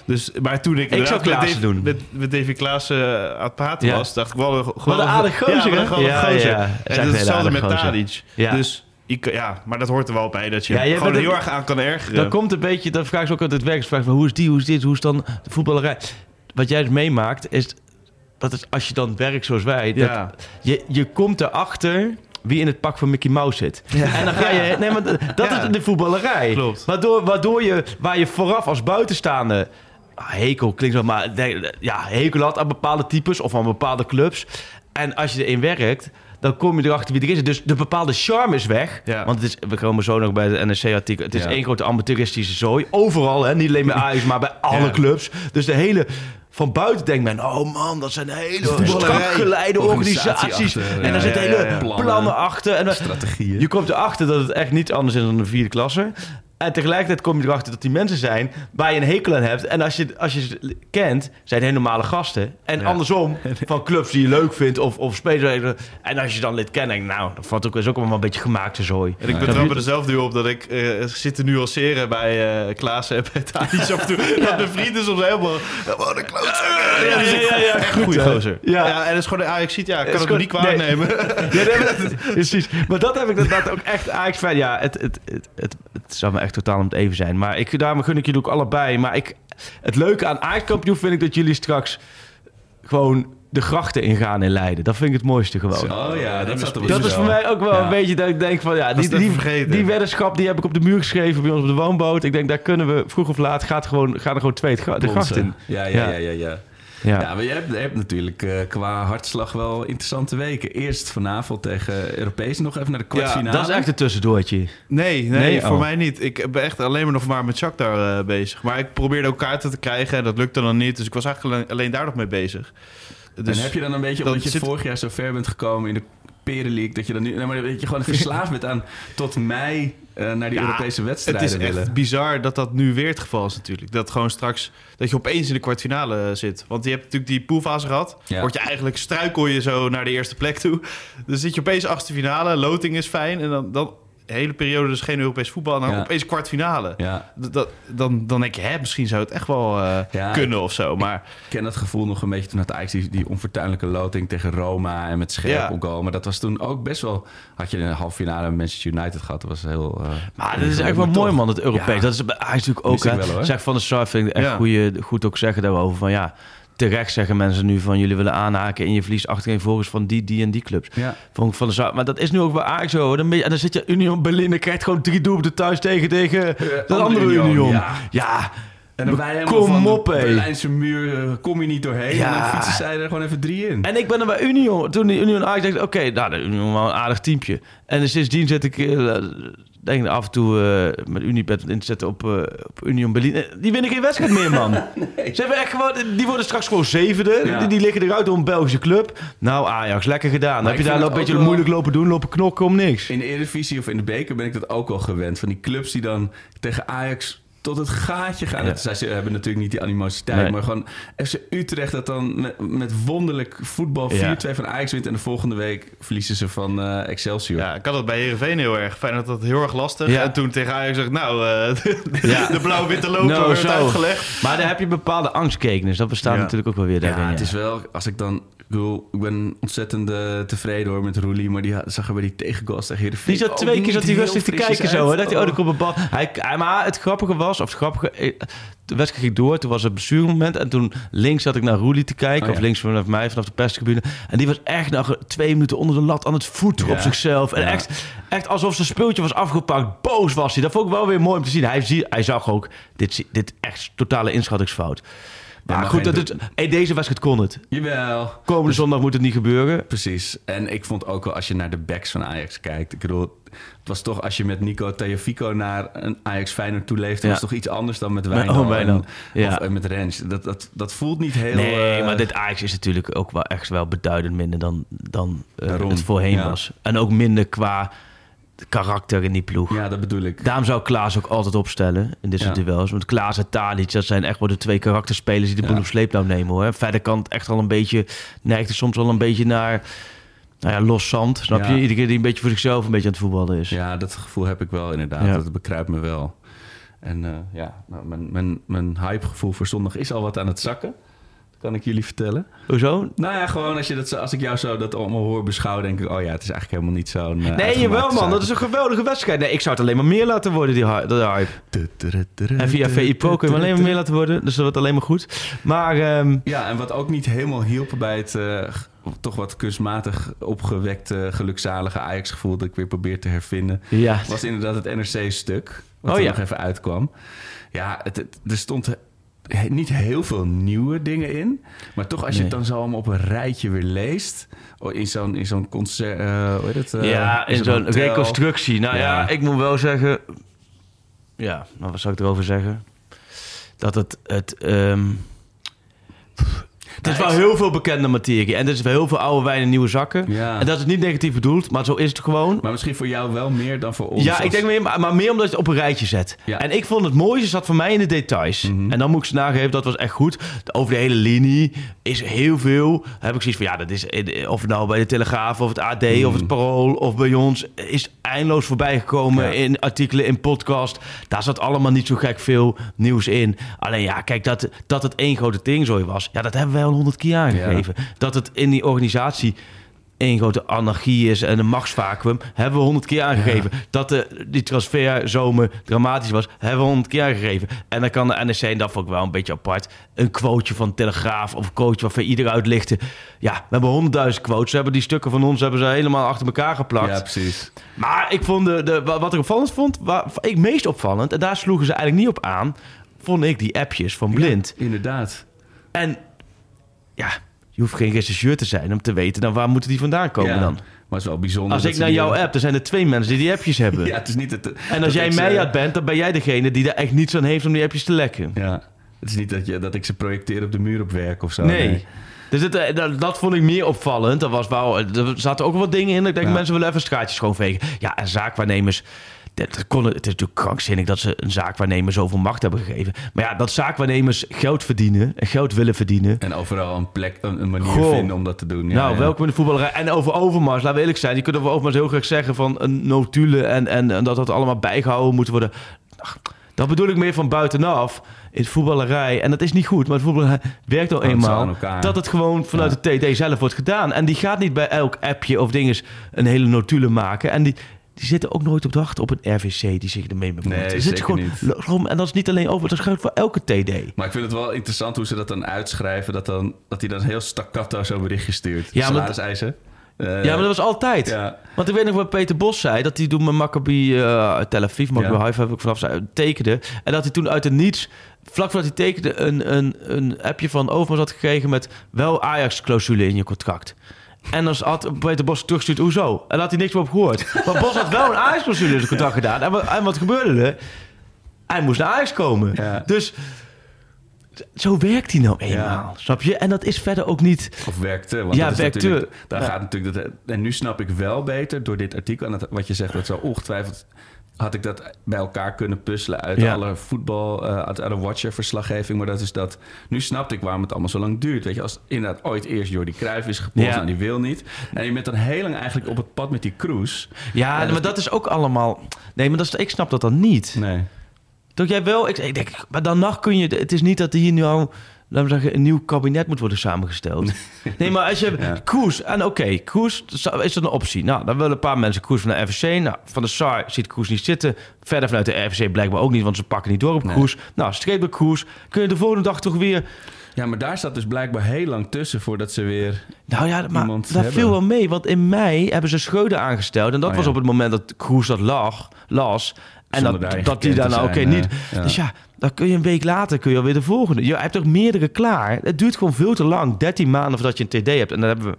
Dus, maar toen ik, zou inderdaad met Davy- doen. Met, met Davy Klaassen eh, aan het praten Ja. was, dacht ik wel een Wat een aardig gozer, Ja, een Ja, gozer. ja. En dat is hetzelfde met. Tadic. Ja. Dus ik, ja, maar dat hoort er wel bij dat je Ja, je gewoon heel erg aan kan ergeren. Dan komt een beetje, dan vraag ze ook altijd het werk. Vragen van, hoe is die, hoe is dit, hoe is dan de voetballerij? Wat jij dus meemaakt, is dat is als je dan werkt zoals wij, dat Ja. je, je komt erachter wie in het pak van Mickey Mouse zit. En dan ga je, nee, maar dat Ja. is de voetballerij. Klopt. Waardoor, waardoor je, waar je vooraf als buitenstaande, hekel klinkt zo, maar ja, hekel had aan bepaalde types of aan bepaalde clubs. En als je erin werkt, dan kom je erachter wie er is. Dus de bepaalde charme is weg. Ja. Want het is, we komen zo nog bij het NRC-artikel. Het is Ja. één grote amateuristische zooi. Overal, hè? niet alleen bij Ajax, maar bij alle Ja. clubs. Dus de hele... Van buiten denkt men, oh man, dat zijn hele voetballerij. strak geleide Organisatie organisaties. achter, en daar zitten hele plannen. Plannen. achter. En Strategieën. je komt erachter dat het echt niet anders is dan een vierde klasse. En tegelijkertijd kom je erachter dat die mensen zijn waar je een hekel aan hebt. En als je, als je ze kent, zijn het hele normale gasten. En Ja. andersom, van clubs die je leuk vindt of, of spelers. En als je dan lid kent, denk ik, nou, dat valt ook, is ook wel een beetje gemaakte zooi. En ik betrap me er zelf nu op dat ik eh zit te nuanceren bij eh Klaassen en bij Tadic af en toe. Dat mijn vrienden soms helemaal... Wat een klootzak. Ja, dus ik- echt een goede gozer. Ja. Ja. en dat is gewoon Ajax ziet, ja, ik kan het niet kwaad nee. nemen. Ja, nee, maar dat- precies. Maar dat heb ik inderdaad ook echt Ajax. Ja, het, het, het, het, het zou me echt totaal om het even zijn. Maar ik, daarom gun ik jullie ook allebei. Maar ik, het leuke aan Ajax kampioen vind ik dat jullie straks gewoon de grachten ingaan in Leiden. Dat vind ik het mooiste gewoon. Oh ja, dat, Dat is voor mij ook wel Ja. een beetje dat ik denk van ja, die, die, die weddenschap die heb ik op de muur geschreven bij ons op de woonboot. Ik denk daar kunnen we vroeg of laat gaat, gewoon, gaan er gewoon twee de gracht in. Ja, ja, Ja. ja, ja, ja. Ja. Ja, maar je hebt, je hebt natuurlijk eh, qua hartslag wel interessante weken. Eerst vanavond tegen Europees nog even naar de kwartfinale. Dat is echt een tussendoortje. Nee, nee, Nee? voor Oh. mij niet. Ik ben echt alleen maar nog maar met Shakhtar eh bezig. Maar ik probeerde ook kaarten te krijgen en dat lukte dan niet. Dus ik was eigenlijk alleen, daar nog mee bezig. Dus en heb je dan een beetje, omdat je zit- vorig jaar zo ver bent gekomen in de Perenleague, dat je dan nu, nee, maar dat je gewoon verslaafd bent aan tot mei eh, naar die Ja, Europese Het wedstrijden is echt willen. bizar dat dat nu weer het geval is natuurlijk. Dat gewoon straks, dat je opeens in de kwartfinale eh, zit. Want je hebt natuurlijk die poolfase gehad. Ja. Word je eigenlijk, struikel je zo naar de eerste plek toe. Dan zit je opeens achtste finale, loting is fijn. En dan, dan hele periode dus geen Europees voetbal. En dan Ja. opeens kwartfinale. Ja, Dat, dan, dan denk je, hè, misschien zou het echt wel eh, Ja, kunnen of zo. Maar ik ken dat gevoel nog een beetje toen had Ajax die, die onfortuinlijke loting tegen Roma en met scherp Ja. Maar dat was toen ook best wel... Had je een halve finale met Manchester United gehad, dat was heel... eh, Maar dat is echt wel mooi, man, het Europees. Ja. Dat is bij Ajax natuurlijk ook, hè. wel. Zeg van de start vind ik echt Ja. goeie, goed ook zeggen daarover. Van ja, terecht zeggen mensen nu van jullie willen aanhaken... en je verliest achterin volgens van die, die en die clubs. Ja. Vond ik van de. Maar dat is nu ook bij Ajax zo. hoor. Dan en dan zit je Union Berlin en krijgt gewoon drie doelpunten thuis tegen, tegen dat andere andere Union, Union. ja. Ja. En dan wij helemaal Kom van op, de. Berlijnse muur eh, kom je niet doorheen. Ja. En dan fietsen zij er gewoon even drie in. En ik ben er bij Union. Toen die Union Ajax dacht, oké, nou, de Union wel een aardig teampje. En sindsdien zet ik, eh, denk af en toe eh, met Unibet in te zetten op, eh, op Union Berlin. Eh, Die winnen geen wedstrijd meer, man. Ze hebben echt gewoon, die worden straks gewoon zevende. Ja. Die, die liggen eruit door een Belgische club. Nou, Ajax, lekker gedaan. Maar heb je daar een beetje wel- moeilijk lopen doen, lopen knokken om niks. In de Eredivisie of in de beker ben ik dat ook wel gewend. Van die clubs die dan tegen Ajax tot het gaatje gaan. Ja. Dat- Zij ze hebben natuurlijk niet die animositeit. Nee. Maar gewoon FC Utrecht dat dan met, met wonderlijk voetbal 4-2 Ja. van Ajax wint. En de volgende week verliezen ze van eh, Excelsior. ja, ik had dat bij Heerenveen heel erg. Fijn dat dat heel erg lastig. Ja. En toen tegen Ajax zeg ik, nou, eh, de, Ja. de blauw-witte loper werd zo. uitgelegd. Maar daar heb je bepaalde angstkekenis. Dat bestaat Ja. natuurlijk ook wel weer Ja, daarin. het is wel, als ik dan... Ik, bedoel, ik ben ontzettend eh, tevreden hoor met Roelie, maar die zag er bij die tegengoals tegen Heerenveen Die zat twee keer niet zat rustig te kijken zo. Hè? Dat hij, oh, Oh. komt een bal. Hij, hij- maar het grappige was, of het grappige... eh, De wedstrijd ging door, toen was het blessuremoment. En toen links zat ik naar Roelie te kijken. Oh, ja. Of links vanaf mij, vanaf de perstribune. En die was echt nog twee minuten onder de lat aan het voeten Ja. op zichzelf. En Ja. echt, echt alsof zijn speeltje was afgepakt. Boos was hij. Dat vond ik wel weer mooi om te zien. Hij, hij zag ook, dit, dit echt totale inschattingsfout. Maar maar goed, dat hey, deze wedstrijd kon het. Jawel. Komende zondag moet het niet gebeuren. Precies. En ik vond ook wel, als je naar de backs van Ajax kijkt... Ik bedoel, het was toch, als je met Nico Tagliafico naar een Ajax Feyenoord toeleeft... Ja. was het toch iets anders dan met Wijnaldum oh, en, Ja. of, en met Rens. Dat, dat, dat voelt niet heel... Nee, eh, maar dit Ajax is natuurlijk ook wel echt wel beduidend minder dan, dan eh, het voorheen ja. was. En ook minder qua karakter in die ploeg. Ja, dat bedoel ik. Daarom zou Klaas ook altijd opstellen in dit soort Ja. duels. Want Klaas en Tadic, dat zijn echt wel de twee karakterspelers die de boel Ja. op sleeptouw nemen hoor. Verder kan het echt al een beetje, neigt er soms wel een beetje naar, nou ja, los zand. Snap Ja. je? Iedere keer die een beetje voor zichzelf een beetje aan het voetballen is. Ja, dat gevoel heb ik wel inderdaad. Dat bekruipt me wel. En eh, ja, nou, mijn, mijn, mijn hypegevoel voor zondag is al wat aan het zakken. Kan ik jullie vertellen. Hoezo? Nou ja, gewoon als, je dat, als ik jou zo dat allemaal hoor beschouwen, denk ik... oh ja, het is eigenlijk helemaal niet zo'n... eh, Nee, jawel man. Dat is een geweldige wedstrijd. Nee, ik zou het alleen maar meer laten worden, die hype. En via VI Pro kun je alleen maar meer laten worden. Dus dat wordt alleen maar goed. Maar ehm, Ja, en wat ook niet helemaal hielp bij het eh, toch wat kunstmatig opgewekte, gelukzalige Ajax-gevoel dat ik weer probeer te hervinden, ja, was inderdaad het NRC-stuk. Wat Oh er ja. nog even uitkwam. Ja, het, het- er stond niet heel veel nieuwe dingen in. Maar toch, als je Nee. het dan zo allemaal op een rijtje weer leest. oh, In zo'n, in zo'n concert. eh, hoe heet het? eh, ja, in zo'n reconstructie. Nou ja. Ja. ik moet wel zeggen... Ja, nou wat zou ik erover zeggen? Dat het... het ehm, het is wel heel veel bekende materie. En er is wel heel veel oude wijn in nieuwe zakken. Ja. En dat is niet negatief bedoeld, maar zo is het gewoon. Maar misschien voor jou wel meer dan voor ons. Ja, ik denk meer, maar meer omdat je het op een rijtje zet. Ja. En ik vond het mooiste zat voor mij in de details. Mhm. En dan moet ik ze nageven, dat was echt goed. Over de hele linie is heel veel. Heb ik zoiets van, ja, dat is of het nou bij de Telegraaf of het AD of het Parool of bij ons is eindeloos voorbij gekomen Ja. in artikelen, in podcast. Daar zat allemaal niet zo gek veel nieuws in. Alleen ja, kijk, dat, dat het één grote teringzooi was, ja, dat hebben wij al honderd keer aangegeven. Dat het in die organisatie één grote anarchie is en een machtsvacuum, hebben we honderd keer aangegeven. Dat de, die transferzomer dramatisch was, hebben we honderd keer aangegeven. En dan kan de NSC, en dat vond ik wel een beetje apart, een quoteje van Telegraaf of een quoteje waarvan ieder uitlichten. Ja, we hebben honderdduizend quotes. Ze hebben die stukken van ons hebben ze helemaal achter elkaar geplakt. Ja, precies. Maar ik vond de, de, wa- wat ik opvallend vond, waar ik meest opvallend, en daar sloegen ze eigenlijk niet op aan, vond ik die appjes van Blind. Inderdaad. En ja, je hoeft geen rechercheur te zijn om te weten... dan waar moeten die vandaan komen Ja, dan? Maar wel bijzonder. Als dat ik naar jouw app, dan zijn er twee mensen die die appjes hebben. Ja, het is niet het, En als dat jij mij uit bent, dan ben jij degene die er echt niets aan heeft om die appjes te lekken. Ja, het is niet dat, je, dat ik ze projecteer op de muur op werk of zo. Nee. Dus het, eh, dat, dat vond ik meer opvallend. Er, was wel, er zaten ook wel wat dingen in. Ik denk, Ja. mensen willen even straatjes schoonvegen. Ja, en zaakwaarnemers... Dat, kon, het is natuurlijk krankzinnig dat ze een zaakwaarnemer zoveel macht hebben gegeven. Maar ja, dat zaakwaarnemers geld verdienen en geld willen verdienen. En overal een plek, een, een manier Goh. vinden om dat te doen. Ja, nou, ja. welkom in de voetballerij. En over Overmars, laten we eerlijk zijn. Je kunt over Overmars heel graag zeggen van een notule en, en, en dat dat allemaal bijgehouden moet worden. Ach, dat bedoel ik meer van buitenaf in de voetballerij. En dat is niet goed, maar het voetballerij werkt al ze eenmaal. Dat het gewoon vanuit de TD zelf wordt gedaan. En die gaat niet bij elk appje of dinges een hele notule maken. En die, die zitten ook nooit op de wacht op een RVC die zich ermee bemoeit. Nee, zit zeker gewoon, niet. En dat is niet alleen over, dat geldt voor elke TD. Maar ik vind het wel interessant hoe ze dat dan uitschrijven. Dat, dan, dat hij dan heel staccato zo'n berichtje stuurt. Ja, Salariseisen. Eh, Ja, maar dat was altijd. Ja. Want ik weet nog wat Peter Bos zei. Dat hij toen met Maccabi eh Tel Aviv, Maccabi Ja. Haifa heb ik vanaf zei, tekende. En dat hij toen uit het niets, vlak voordat hij tekende, een, een, een appje van Overmars had gekregen met wel Ajax-clausule in je contract. En dan had Peter Bos teruggestuurd, hoezo? En had hij niks meer op gehoord. Maar Bos had wel een Ajax-clausule in zijn contract gedaan. En wat, en wat gebeurde er? Hij moest naar Ajax komen. Ja. Dus zo werkt hij nou eenmaal, Ja. snap je? En dat is verder ook niet... Of werkte. Want Ja, dat is werkte. natuurlijk- Daar Ja. gaat natuurlijk dat, en nu snap ik wel beter door dit artikel. En dat, wat je zegt, dat zo ongetwijfeld had ik dat bij elkaar kunnen puzzelen uit Ja. alle voetbal, eh, uit alle Watcher-verslaggeving. Maar dat is dat. Nu snapte ik waarom het allemaal zo lang duurt. Weet je, als inderdaad ooit eerst Jordi Cruijff is gepost Ja. en die wil niet. En je bent dan heel lang eigenlijk op het pad met die cruise. Ja, maar dat is ook allemaal... Nee, maar dat is, ik snap dat dan niet. Nee. Toch jij wel? Ik, ik denk, maar dan nog kun je... Het is niet dat hier nu al... Laten we zeggen, een nieuw kabinet moet worden samengesteld. Nee, maar als je... Ja. Koers, en oké, Koers is dat een optie. Nou, dan willen een paar mensen Koers van de RVC. Nou, van de SAR ziet Koers niet zitten. Verder vanuit de RVC blijkbaar ook niet, want ze pakken niet door op Nee. Koers. Nou, streep bij Koers. Kun je de volgende dag toch weer... Ja, maar daar staat dus blijkbaar heel lang tussen voordat ze weer. Nou ja, maar dat hebben. viel wel mee. Want in mei hebben ze Schreuder aangesteld. En dat Oh, was ja. op het moment dat Kroes dat lag, las. En Zonder dat, dat die te oké, niet. ja. Dus ja, dan kun je een week later kun je alweer de volgende. Je hebt toch meerdere klaar. Het duurt gewoon veel te lang. 13 maanden voordat je een TD hebt. En dat hebben we,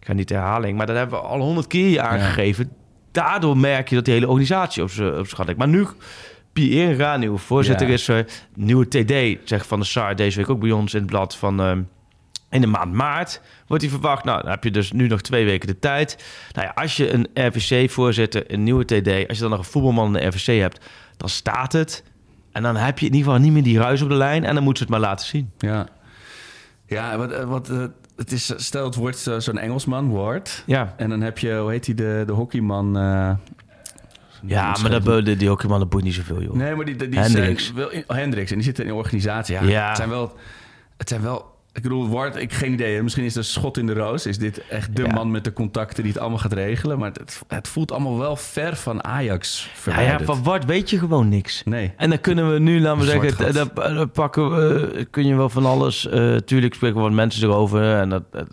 ik ga niet de herhaling, maar dat hebben we al honderd keer je aangegeven. Daardoor merk je dat die hele organisatie op lijkt. Maar nu, Pierre Ra, nieuwe voorzitter Ja. is er. Nieuwe TD, zegt Van de Sar, deze week ook bij ons in het blad van... ehm, in de maand maart wordt hij verwacht. Nou, dan heb je dus nu nog twee weken de tijd. Nou ja, als je een RVC-voorzitter, een nieuwe TD... als je dan nog een voetbalman in de RVC hebt, dan staat het. En dan heb je in ieder geval niet meer die ruis op de lijn... en dan moeten ze het maar laten zien. Ja. Ja, wat, eh, wat, eh, het is, stel het wordt zo- zo'n Engelsman, Ward. Ja, En dan heb je, hoe heet die, de, de hockeyman? eh, ja maar dat, die, die hockeyman, dat boeit niet zoveel, joh. Nee, maar die, die die Hendricks. zijn wel in, Hendricks. En die zitten in de organisatie. Ja, Ja. Het zijn wel... Het zijn wel ik bedoel, Ward, ik geen idee. Misschien is een schot in de roos. Is dit echt de Ja. man met de contacten die het allemaal gaat regelen? Maar het, het voelt allemaal wel ver van Ajax Ja, verwijderd. ja, van wat weet je gewoon niks. Nee. En dan kunnen we nu, laten we zeggen, gat. dan, pakken we, eh, kun je wel van alles. eh tuurlijk spreken we wat mensen erover en dat, dat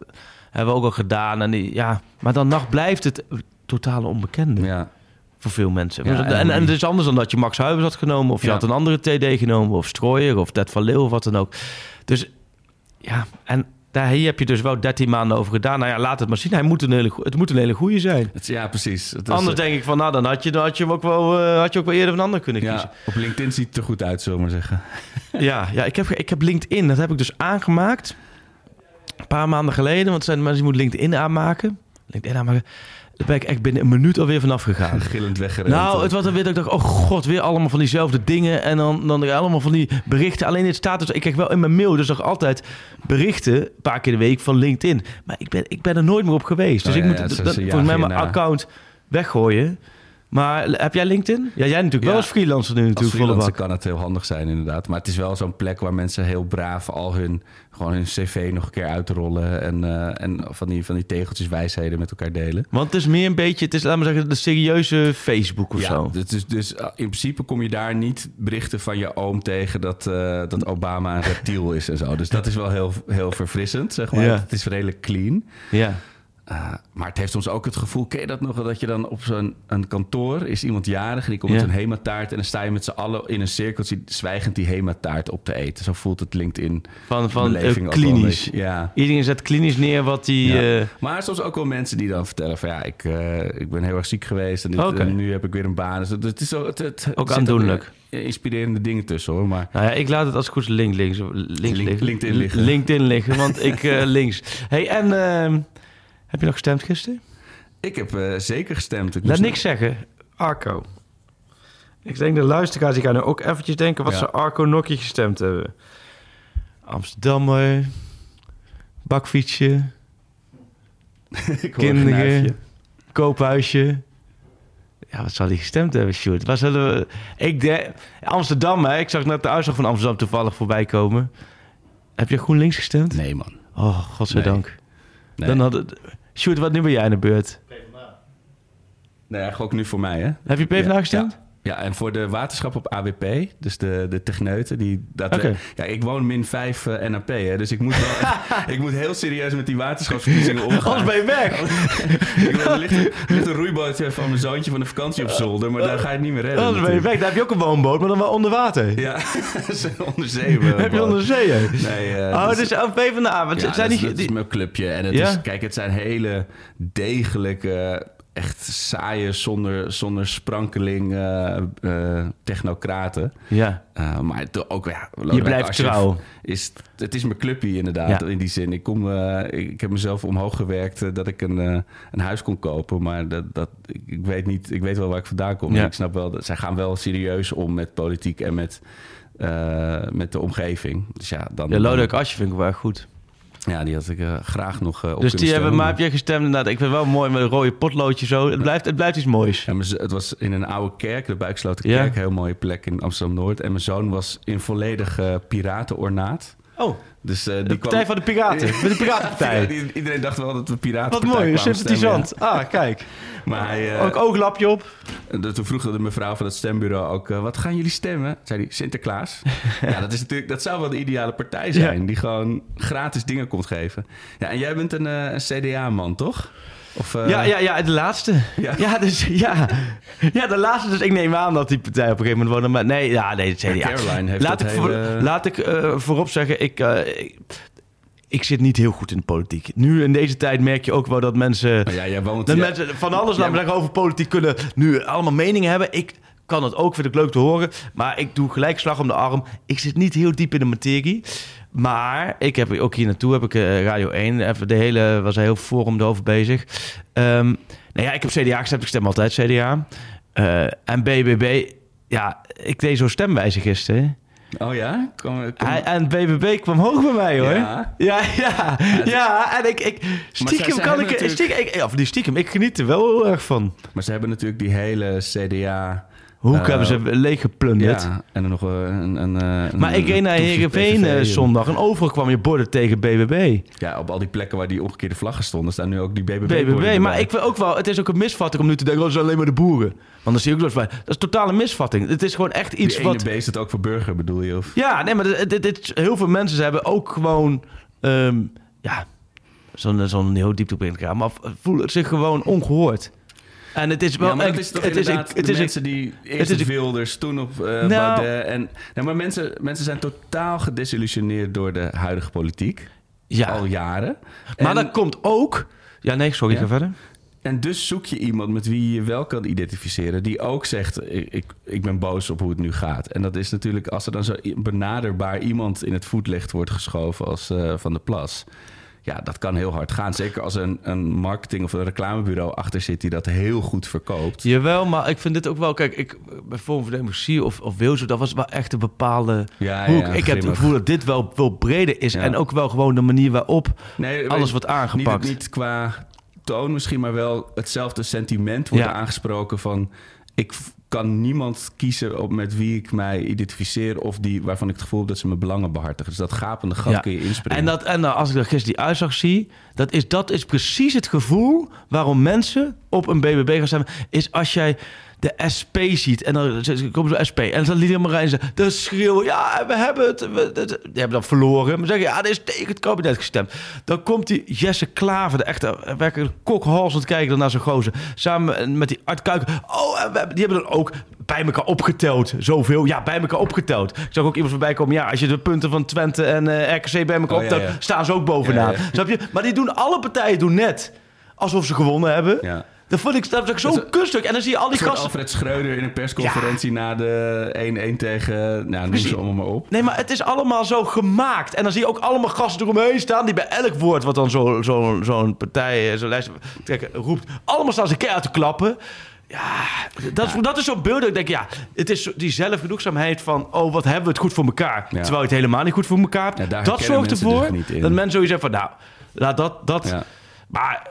hebben we ook al gedaan. En die, ja, maar dan nog blijft het totale onbekende Ja. voor veel mensen. Ja, en, en en, het is anders dan dat je Max Huibers had genomen, of je Ja. had een andere TD genomen, of Strooier, of Ted van Leeuw, of wat dan ook. Dus ja, en daar hier heb je dus wel 13 maanden over gedaan. Nou ja, laat het maar zien. Hij moet een hele, het moet een hele goede zijn. Het, ja, precies. Het Anders eh, denk ik van, nou, dan had je, dan had je hem ook wel, eh, had je ook wel eerder een ander kunnen kiezen. op LinkedIn ziet het er goed uit, zullen we maar zeggen. Ja, ja ik, heb, ik heb LinkedIn, dat heb ik dus aangemaakt. Een paar maanden geleden, want zijn mensen die moeten LinkedIn aanmaken. LinkedIn aanmaken. Daar ben ik echt binnen een minuut alweer vanaf gegaan. Gillend weggerend. Nou, het was dan weer dat ik dacht, oh god, weer allemaal van diezelfde dingen. En dan, dan allemaal van die berichten. Alleen het staat dus, ik krijg wel in mijn mail dus nog altijd berichten, een paar keer de week van LinkedIn. Maar ik ben, ik ben er nooit meer op geweest. Dus Oh ik ja, moet ja, dat- volgens mij mijn account weggooien. Maar heb jij LinkedIn? Ja, jij natuurlijk Ja. wel als freelancer nu Als natuurlijk volle freelancer bak. kan het heel handig zijn, inderdaad. Maar het is wel zo'n plek waar mensen heel braaf al hun, gewoon hun cv nog een keer uitrollen. En, eh, en van, die, van die tegeltjes wijsheden met elkaar delen. Want het is meer een beetje, het is, laten we zeggen, de serieuze Facebook of ja, zo. dus, dus, uh, in principe kom je daar niet berichten van je oom tegen dat, eh, dat Obama een reptiel is en zo. Dus dat is wel heel, heel verfrissend, zeg maar. Ja. Het is redelijk clean. Ja. Eh, maar het heeft soms ook het gevoel, ken je dat nog? Dat je dan op zo'n een kantoor is iemand jarig en die komt Ja. met een hemataart. En dan sta je met z'n allen in een cirkeltje zwijgend die hemataart op te eten. Zo voelt het LinkedIn. Van, van eh, klinisch. Ja. Iedereen zet klinisch neer wat die... Ja. eh, Maar soms ook wel mensen die dan vertellen van ja, ik, ik ben heel erg ziek geweest en, dit, Oké. en nu heb ik weer een baan. Dus het, is zo, het, het, Ook aandoenlijk. Inspirerende dingen tussen hoor. Maar Nou ja, ik laat het als het goed is link, links, links. LinkedIn liggen. LinkedIn liggen, want ik links. hey, en ehm, heb je nog gestemd gisteren? ik heb eh, zeker gestemd. Ik Laat niks zeggen. Arco. Ik denk de luisteraars, die gaan nu ook eventjes denken... wat Ja. ze Arco Nokkie gestemd hebben. Amsterdammer. Bakfietsje. Kinderen. Koophuisje. Ja, wat zal hij gestemd hebben, Sjoerd? Wat zullen we... Ik denk... Amsterdam, hè? Ik zag net de uitslag van Amsterdam toevallig voorbij komen. Heb je GroenLinks gestemd? Nee man. Oh, godzijdank. Nee. Dan had het... Sjoerd, wat nu ben jij in de beurt? Nee, gok nu voor mij hè. Heb je PvdA gestemd? Ja, en voor de waterschap op AWP, dus de, de techneuten, die dat Oké. Ja, ik woon min 5 eh, NAP, hè, dus ik moet wel, ik moet heel serieus met die waterschapsverkiezingen omgaan. Anders ben je weg. Ik er ligt, er ligt een roeibootje van mijn zoontje van de vakantie op zolder, maar daar ga je het niet meer redden. Anders ben je weg. Daar heb je ook een woonboot, maar dan wel onder water. Ja, onder zee. heb je onder zee, hè? Nee, eh, Oh, dus- dus oh, PvdA. Wat ja, zijn dat, die... is, mijn clubje. En het Ja? is, kijk, het zijn hele degelijke, echt saaie, zonder, zonder sprankeling eh, eh, technocraten. Ja. Uh, maar ook, ja, Lodewijk blijft trouw. Is, het is mijn clubje inderdaad, Ja. in die zin. Ik, kom, ik, heb mezelf omhoog gewerkt dat ik een, een huis kon kopen. Maar dat, dat, ik, weet niet, ik weet wel waar ik vandaan kom. Ja. Ik snap wel, dat zij gaan wel serieus om met politiek en met, met de omgeving. Dus ja, dan, Ja, Lodewijk Asscher vind ik wel erg goed. Ja, die had ik eh, graag nog eh, op Dus die hebben, maar heb jij gestemd inderdaad? Ik vind het wel mooi met een rode potloodje zo. Het blijft, het blijft iets moois. Ja, het was in een oude kerk, de Buiksloten kerk, heel mooie plek in Amsterdam-Noord. En mijn zoon was in volledig eh, piratenornaat. Oh, Dus, eh, die de Partij kwam- van de Piraten. Met de Piratenpartij. Ja, die- iedereen dacht wel dat we piraten. Wat mooi, sympathisant. Ah, kijk. Maar hij, eh, Ook ooglapje op. de- toen vroeg de mevrouw van het stembureau ook... eh, wat gaan jullie stemmen? Zei hij, Sinterklaas. ja, dat, is natuurlijk, dat zou wel de ideale partij zijn. Ja. Die gewoon gratis dingen komt geven. Ja, en jij bent een, een CDA-man, toch? Of, eh, Ja, ja, ja, de laatste. Ja. Ja, dus ja. Ja, de laatste. Dus ik neem aan dat die partij op een gegeven moment wonen. Maar nee, ja, nee, het Ja, CDA. Caroline heeft laat ik, voor- hele- laat ik eh, voorop zeggen, ik, eh, ik, zit niet heel goed in de politiek. Nu in deze tijd merk je ook wel dat mensen... Maar ja, jij woont... Dat ja, mensen van alles, Ja, zeggen, over politiek kunnen nu allemaal meningen hebben. Ik kan het ook, vind ik leuk te horen. Maar ik doe gelijk slag om de arm. Ik zit niet heel diep in de materie. Maar ik heb ook hier naartoe, heb ik eh, Radio 1, even de hele, was een heel forum erover bezig. Ehm nou ja, ik heb CDA gestemd, ik stem altijd CDA. Eh, en BBB, ja, ik deed zo'n stemwijze gisteren. Oh ja? Kom, kom- Hij, en BBB kwam hoog bij mij hoor. Ja? Ja, ja, ja. En ik, ik stiekem kan ik, natuurlijk- stiekem, ik, of die stiekem, ik geniet er wel heel erg van. Maar ze hebben natuurlijk die hele CDA... Hoek Eh, hebben ze leeg geplunderd. Ja, en dan nog eh, een... een, een Maar ik reed naar Heerenveen eh, zondag en overal kwam je borden tegen BBB. Ja, op al die plekken waar die omgekeerde vlaggen stonden... staan nu ook die BBB BBB, maar ik vind ook wel, het is ook een misvatting om nu te denken, oh, dat zijn alleen maar de boeren. Want dan zie je ook wel eens bij, dat is totale misvatting. Het is gewoon echt iets Die wat... B is het ook voor burger, bedoel je? Of? Ja, nee, maar dit, dit, dit- heel veel mensen hebben ook gewoon, ehm, ja, zo'n zo'n heel diepte op in maar voelen zich gewoon ongehoord. En het is wel... ja, maar dat echt- is toch het is, het de is, mensen die eerst het is- Wilders, toen op Nou- Baudet. En, nou, maar mensen, mensen zijn totaal gedesillusioneerd door de huidige politiek. ja, Al jaren. maar en, dat komt ook... Ja, nee, sorry, Ja. ga verder. en dus zoek je iemand met wie je je wel kan identificeren. Die ook zegt, ik, ik, ik ben boos op hoe het nu gaat. En dat is natuurlijk, als er dan zo benaderbaar iemand in het voetlicht wordt geschoven als eh, Van der Plas... Ja, dat kan heel hard gaan. Zeker als een, een marketing- of een reclamebureau achter zit... die dat heel goed verkoopt. Jawel, maar ik vind dit ook wel... Kijk, ik, bij Forum voor Democratie of, of Wilzo, dat was wel echt een bepaalde Ja, hoek. ja, ik heb het gevoel dat dit wel veel breder is. Ja. En ook wel gewoon de manier waarop Nee, alles wordt aangepakt. Niet, niet qua toon misschien, maar wel hetzelfde sentiment wordt aangesproken van... ik kan niemand kiezen op met wie ik mij identificeer... of die waarvan ik het gevoel heb dat ze mijn belangen behartigen. Dus dat gapende gat Ja. kun je inspringen. En, dat, en nou, als ik dat gisteren die uitzag zie, dat is, dat is precies het gevoel waarom mensen op een BBB gaan stemmen. Is als jij de SP ziet. En dan komt zo'n SP. En dan liet helemaal rijden. Ze de schreeuwen. Ja, we hebben het. We, dat- die hebben dan verloren. Maar zeggen, ja, dit is tegen het kabinet gestemd. Dan komt die Jesse Klaver, de echte werkelijk kokhalsend kijken naar zo'n gozer. Samen met die Art Kuiken. Oh, en we hebben- die hebben dan ook bij elkaar opgeteld. Zoveel. Ja, bij elkaar opgeteld. Ik zag ook iemand voorbij komen. Ja, als je de punten van Twente en eh, RKC bij elkaar Oh, optelt, ja. staan ze ook bovenaan. Ja, ja. Snap je? Maar die doen, alle partijen doen net alsof ze gewonnen hebben. Ja. Dat vond ik, dat ik zo'n kunststuk. En dan zie je al die gasten... Alfred Schreuder in een persconferentie na de 1-1 tegen... Nou, noem ze allemaal maar op. Nee, maar het is allemaal zo gemaakt. En dan zie je ook allemaal gasten eromheen staan... die bij elk woord wat dan zo'n zo, zo'n partij, zo'n lijst trekken, roept... allemaal staan ze keihard te klappen. Ja, dat, is dat is zo'n beeld dat ik denk... ja, het is zo- die zelfgenoegzaamheid van... oh, wat hebben we het goed voor elkaar. Terwijl je het helemaal niet goed voor elkaar hebt. Ja, dat zorgt ervoor dus dat mensen zoiets hebben van... nou, laat dat... dat Ja. Maar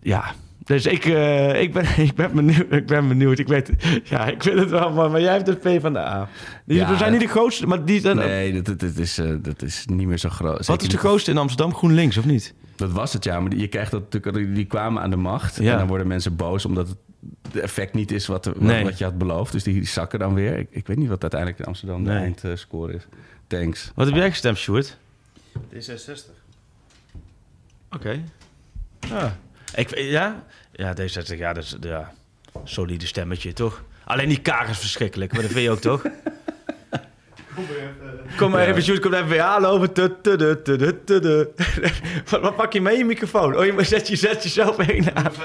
ja... Dus ik, eh, ik, ben, ik, ben benieuwd, ik ben benieuwd. Ik weet, ja, ik vind het wel, maar, maar jij hebt het P van de A. Die Ja. we zijn niet de grootste, maar die zijn, Nee, dat, is, eh, dat is niet meer zo groot. wat is de grootste in Amsterdam? GroenLinks, of niet? Dat was het, ja. Maar je krijgt dat natuurlijk... Die kwamen aan de macht. Ja. En dan worden mensen boos omdat het de effect niet is wat, wat, Nee. wat je had beloofd. Dus die zakken dan weer. Ik, ik weet niet wat uiteindelijk in Amsterdam de Nee. eindscore is. Thanks. Wat heb jij gestemd, Sjoerd? D66. Oké. Ja. Ik, ja? Ja, D60, ja, dat is ja, solide stemmetje, toch? Alleen die kaak is verschrikkelijk, maar dat vind je ook, toch? Kom maar even, Sjoerd, kom even weer aanlopen. Wat, wat pak je mee in je microfoon? Oh, je maar zet, je zet jezelf heen aan.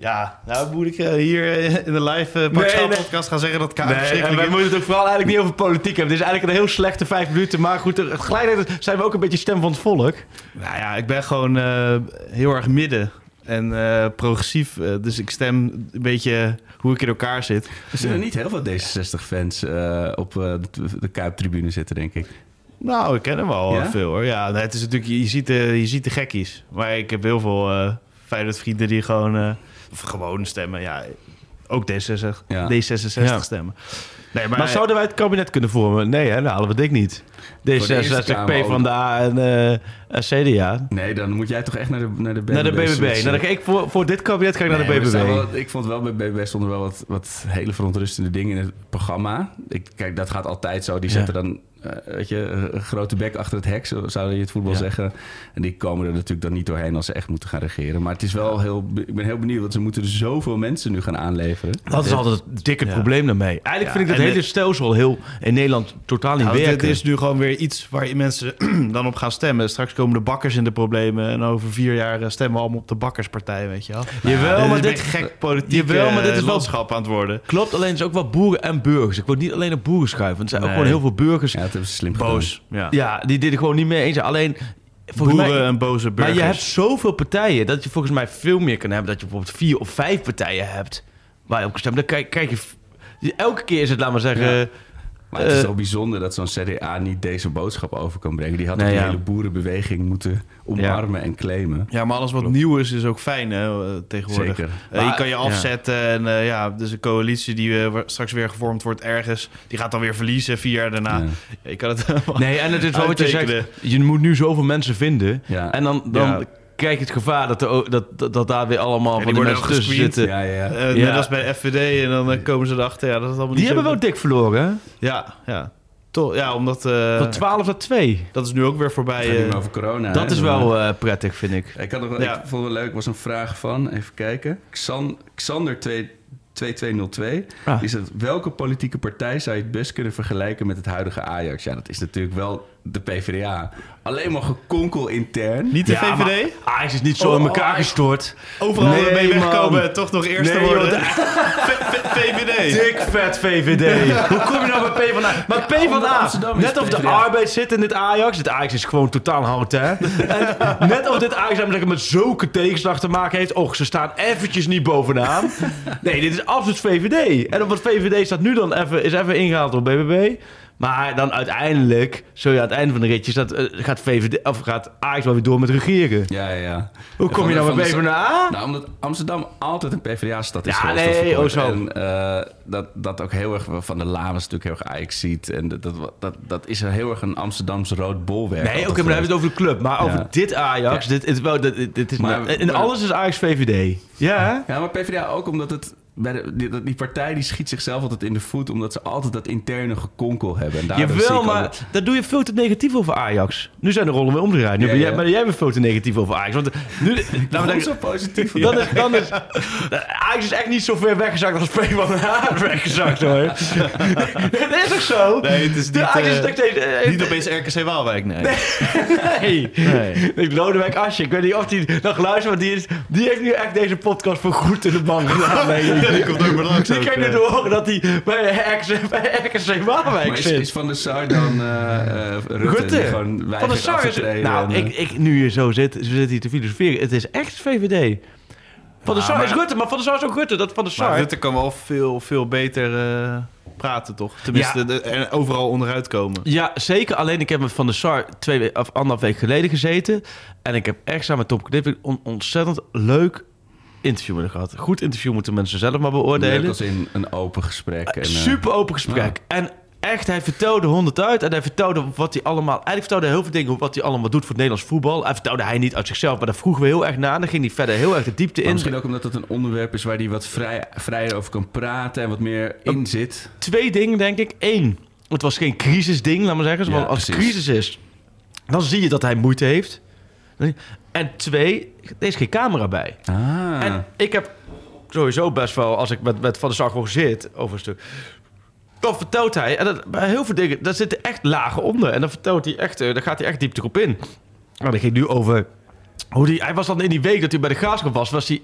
Ja, nou moet ik eh, hier eh, in de live uh, Nee, nee. podcast gaan zeggen dat KF Nee, en wij is. moeten het ook vooral eigenlijk niet over politiek hebben. Het is eigenlijk een heel slechte vijf minuten. Maar goed, tegelijkertijd zijn we ook een beetje stem van het volk. Nou ja, ik ben gewoon eh, heel erg midden en eh, progressief. eh, dus ik stem een beetje hoe ik in elkaar zit. Er zullen niet heel veel D66-fans eh, op eh, de, de Kuip-tribune zitten, denk ik. Nou, ik ken hem wel Ja? eh, veel hoor. Ja, het is natuurlijk, je ziet, de, je ziet de gekkies. Maar ik heb heel veel uh, Feyenoord-vrienden die gewoon, eh, of gewoon stemmen. Ja, ook D66, Ja. D66 Ja. stemmen. Nee, maar, Maar zouden wij het kabinet kunnen vormen? Nee, hè? Dan halen we dik niet. De Eerste D66, Kamer P van de A en eh, en CDA. Nee, dan moet jij toch echt naar de, naar de BBB. Naar de BBB. Nou, dan ga ik voor, voor dit kabinet ga ik naar de BBB. wel- ik vond wel bij BBB stonden wel wat, wat hele verontrustende dingen in het programma. Ik, kijk, dat gaat altijd zo. Die Ja. zetten dan, eh, weet je, een grote bek achter het hek, zo zou je het voetbal Ja. zeggen. En die komen er natuurlijk dan niet doorheen als ze echt moeten gaan regeren. Maar het is wel heel, ik ben heel benieuwd, want ze moeten er zoveel mensen nu gaan aanleveren. Dat is altijd het dikke Ja. probleem daarmee. Eigenlijk Ja, vind ik dat en hele stelsel heel in Nederland totaal niet Nou, werken. dit is nu gewoon weer iets waar mensen dan op gaan stemmen. Straks komen de bakkers in de problemen. En over vier jaar eh, stemmen we allemaal op de bakkerspartij, weet je wel. Jawel, dit maar dit- gek politiek Jawel, maar dit is wel- landschap aan het worden. Klopt, alleen het is ook wel boeren en burgers. Ik wil niet alleen op boeren schuiven. Want er zijn ook gewoon heel veel burgers. Ja, ze slim Boos. Ja. Ja, die dit er gewoon niet mee eens. Alleen, volgens Boeren mij... en boze burgers. Maar je hebt zoveel partijen dat je volgens mij veel meer kan hebben. Dat je bijvoorbeeld vier of vijf partijen hebt waar je op kan stemmen. Dan kijk, kijk je... Elke keer is het, laat maar zeggen... Ja. Maar het is Eh, wel bijzonder dat zo'n CDA niet deze boodschap over kan brengen. Die had Nee, ja. hele boerenbeweging moeten omarmen en claimen. Ja, maar alles wat nieuw is, is ook fijn hè, eh, tegenwoordig. Zeker. Eh, je Maar- kan je afzetten en eh, ja, dus een coalitie die eh, straks weer gevormd wordt ergens, die gaat dan weer verliezen vier jaar daarna. Ja. Ja, je kan het Nee, en het is wel wat je zegt. Je moet nu zoveel mensen vinden. Ja. En dan, dan Ja. Krijg je het gevaar dat, er dat, dat, dat daar weer allemaal van die mensen ook tussen gescreend. zitten. Ja, ja. Eh, Ja. Net als bij FVD en dan eh, komen ze erachter. Ja, dat is allemaal Die niet hebben zo- wel dik verloren, hè? Ja, ja. Toch, ja, omdat... eh, Van 12 naar 2. dat is nu ook weer voorbij. Eh, over corona. Dat hè? is wel eh, prettig, vind ik. Ik, had nog, wel- Ja. ik vond het wel leuk, er was een vraag van, even kijken. Xan, Xander 2 2202 Ah. is het, welke politieke partij zou je het best kunnen vergelijken met het huidige Ajax? Ja, dat is natuurlijk wel de PvdA. Alleen maar gekonkel intern. niet de Ja, VVD? maar Ajax is niet zo Oh, in elkaar oh, gestort. Overal Nee, mee wegkomen toch nog eerste Nee, worden. joh, VVD. Dik vet VVD. Hoe kom je nou bij PvdA? Maar PvdA, Amsterdam is net of de arbeid zit in dit Ajax. Dit Ajax is gewoon totaal hout, hè? En net of dit Ajax met zulke tegenslag te maken heeft. Och, ze staan eventjes niet bovenaan. Nee, dit is absoluut VVD. En op wat VVD staat nu dan even, is even ingehaald door BBB. Maar dan uiteindelijk, zul je aan het einde van de ritjes, dat, eh, gaat, VVD, of gaat Ajax wel weer door met regeren. Ja, ja, ja. Hoe kom je nou bij PvdA? Nou, omdat Amsterdam altijd een PvdA-stad is Ja, nee, oh zo. En eh, dat, dat ook heel erg van de Laan was natuurlijk heel erg Ajax ziet. En dat, dat, dat, dat is heel erg een Amsterdamse rood bolwerk. Nee, oké, maar dan hebben we het over de club. Maar over Ja. dit Ajax, Ja. dit, is wel, dit, dit is Maar- in maar- alles is Ajax VVD. Ja? Ja, maar PvdA ook omdat het... Bij de, die, die partij die schiet zichzelf altijd in de voet... omdat ze altijd dat interne gekonkel hebben. En Jawel, maar altijd- daar doe je veel te negatief over Ajax. Nu zijn de rollen weer omgedraaid. Nu Ja, ben jij, ja. Maar jij bent veel te negatief over Ajax. Want nu, laten we Waarom denken, zo positief? dan is, dan is, Ajax is echt niet zo ver weggezakt als PvdA is weggezakt hoor. dat is toch zo? Nee, het is De niet, Ajax is eh, eh, Niet opeens RKC Waalwijk, nee. Nee. Nee. Ik Lodewijk Asje, ik weet niet of die nog luistert, maar die, is, die heeft nu echt deze podcast voor goed in de bank gedaan. Nee, die komt ook maar langs Die eh. nu horen dat hij bij RKC, Waalwijk Maar is, zit. is Van der Sar dan eh, eh, Rutte, Rutte. die gewoon Van der Sar is... Nou, en, eh, ik, ik, nu je zo zit, zo zit hier te filosoferen. Het is echt VVD. Van der Sar is maar- Rutte, maar Van der Sar is ook Rutte. Dat Van der Maar Sar... Rutte kan wel veel, veel beter eh, praten, toch? Tenminste, Ja. de- er overal onderuit komen. Ja, zeker. Alleen ik heb met Van der Sar twee we- of anderhalf week geleden gezeten. En ik heb echt samen met Tom Knip een on- ontzettend leuk interview met hem gehad. Goed interview moeten mensen zelf maar beoordelen. Leuk als in een open gesprek. En, eh, Super open gesprek. En echt, hij vertelde honderd uit. En hij vertelde wat hij allemaal... Eigenlijk vertelde hij heel veel dingen wat hij allemaal doet voor het Nederlands voetbal. Hij vertelde hij niet uit zichzelf, maar daar vroegen we heel erg naar. Dan ging hij verder heel erg de diepte maar in. misschien ook omdat het een onderwerp is waar hij wat vrij, vrijer over kan praten en wat meer in zit. Twee dingen, denk ik. Eén, het was geen crisisding, laat maar zeggen. Ja, Want als precies. crisis is, dan zie je dat hij moeite heeft. En twee, er is geen camera bij. Ah. En ik heb sowieso best wel, als ik met, met Van der Sar gewoon zit over een stuk. Dan vertelt hij, en dat, bij heel veel dingen, daar zitten echt lagen onder. En dan vertelt hij echt, eh, daar gaat hij echt diep erop in. Nou, dat ging nu over hoe die, hij was dan in die week dat hij bij de Graafschap was, was hij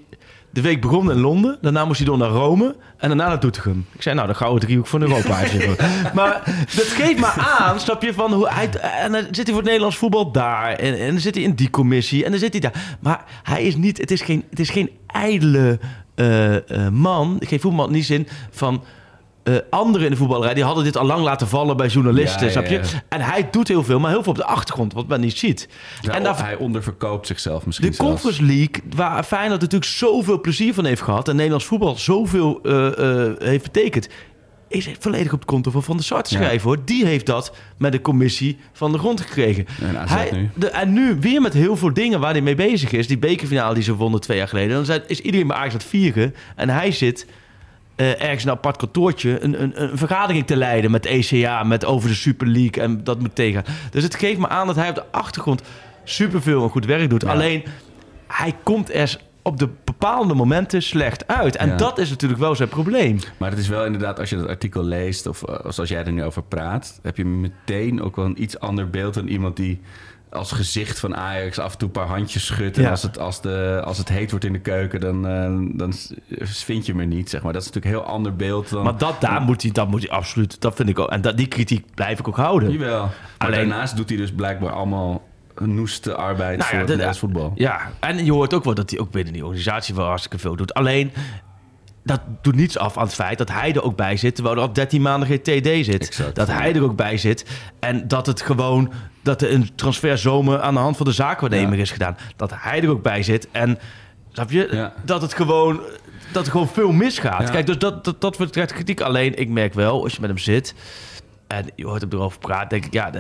de week begonnen in Londen. Daarna moest hij door naar Rome en daarna naar Doetinchem. Ik zei, nou, de gouden driehoek van Europa. maar dat geeft maar aan, snap je, van hoe hij... En dan zit hij voor het Nederlands voetbal daar. En, en dan zit hij in die commissie en dan zit hij daar. Maar hij is niet, het is geen, het is geen ijdele eh, man, geen voetbalman in die zin van... eh, anderen in de voetballerij die hadden dit al lang laten vallen bij journalisten, Ja, snap je? ja. En hij doet heel veel, maar heel veel op de achtergrond, wat men niet ziet. En daar, hij onderverkoopt zichzelf misschien de zelfs. Conference League, waar Feyenoord natuurlijk zoveel plezier van heeft gehad... en Nederlands voetbal zoveel eh, eh, heeft betekend... is het volledig op het konto van Van der Sar te Ja. schrijven, hoor. Die heeft dat met de commissie van de grond gekregen. En Hij, nu. De, en nu weer met heel veel dingen waar hij mee bezig is. Die bekerfinale die ze wonnen twee jaar geleden. Dan is iedereen bij Ajax aan het vieren. En hij zit eh, ergens een apart kantoortje... Een, een, een vergadering te leiden met ECA... met over de Super League en dat moet tegen. Dus het geeft me aan dat hij op de achtergrond... superveel en goed werk doet. Ja. Alleen, hij komt er op de bepaalde momenten slecht uit. En Ja. dat is natuurlijk wel zijn probleem. Maar het is wel inderdaad, als je dat artikel leest... of eh, zoals jij er nu over praat... heb je meteen ook wel een iets ander beeld dan iemand die... als gezicht van Ajax af en toe een paar handjes schudt. En Ja. als, het, als, de, als het heet wordt in de keuken, dan, eh, dan vind je er niet. Zeg maar. Dat is natuurlijk een heel ander beeld dan... Maar dat, daar moet hij, dat moet hij absoluut... Dat vind ik ook. En dat, die kritiek blijf ik ook houden. Jawel. Maar Alleen- daarnaast doet hij dus blijkbaar allemaal noeste arbeid Nou voor ja, het de- Nederlands voetbal. Ja, en je hoort ook wel dat hij ook binnen die organisatie wel hartstikke veel doet. Alleen, dat doet niets af aan het feit dat hij er ook bij zit... terwijl er al 13 maanden geen TD zit. Exact. Dat hij er ook bij zit. En dat het gewoon... dat er een transferzomer aan de hand van de zaakwaarnemer Ja. is gedaan. Dat hij er ook bij zit. En, snap je? Ja. Dat het gewoon... Dat er gewoon veel misgaat. Kijk, dus dat, dat, dat wordt kritiek. Alleen, ik merk wel, als je met hem zit... en je hoort hem erover praten... denk ik, ja,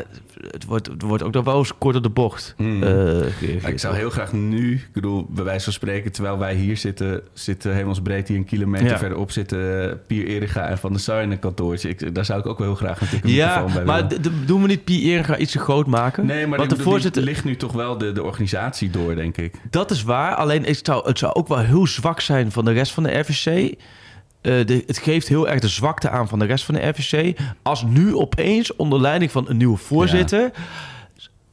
het, wordt, het wordt ook nog wel eens kort op de bocht. Mm. eh, Ja, ik zou heel graag nu, ik bedoel, bij wijze van spreken, terwijl wij hier zitten, zitten hemelsbreed hier een kilometer Ja. verderop zitten Pier Eriga en Van der Sar in een kantoortje. Ik, daar zou ik ook wel heel graag een Ja, microfoon bij maar doen we niet Pierre gaan iets te groot maken? Nee, maar Want de, de voorzitter, ligt nu toch wel de, de organisatie door, denk ik. dat is waar. Alleen het zou, het zou ook wel heel zwak zijn van de rest van de RVC. Eh, de, het geeft heel erg de zwakte aan van de rest van de RVC. Als nu opeens onder leiding van een nieuwe voorzitter...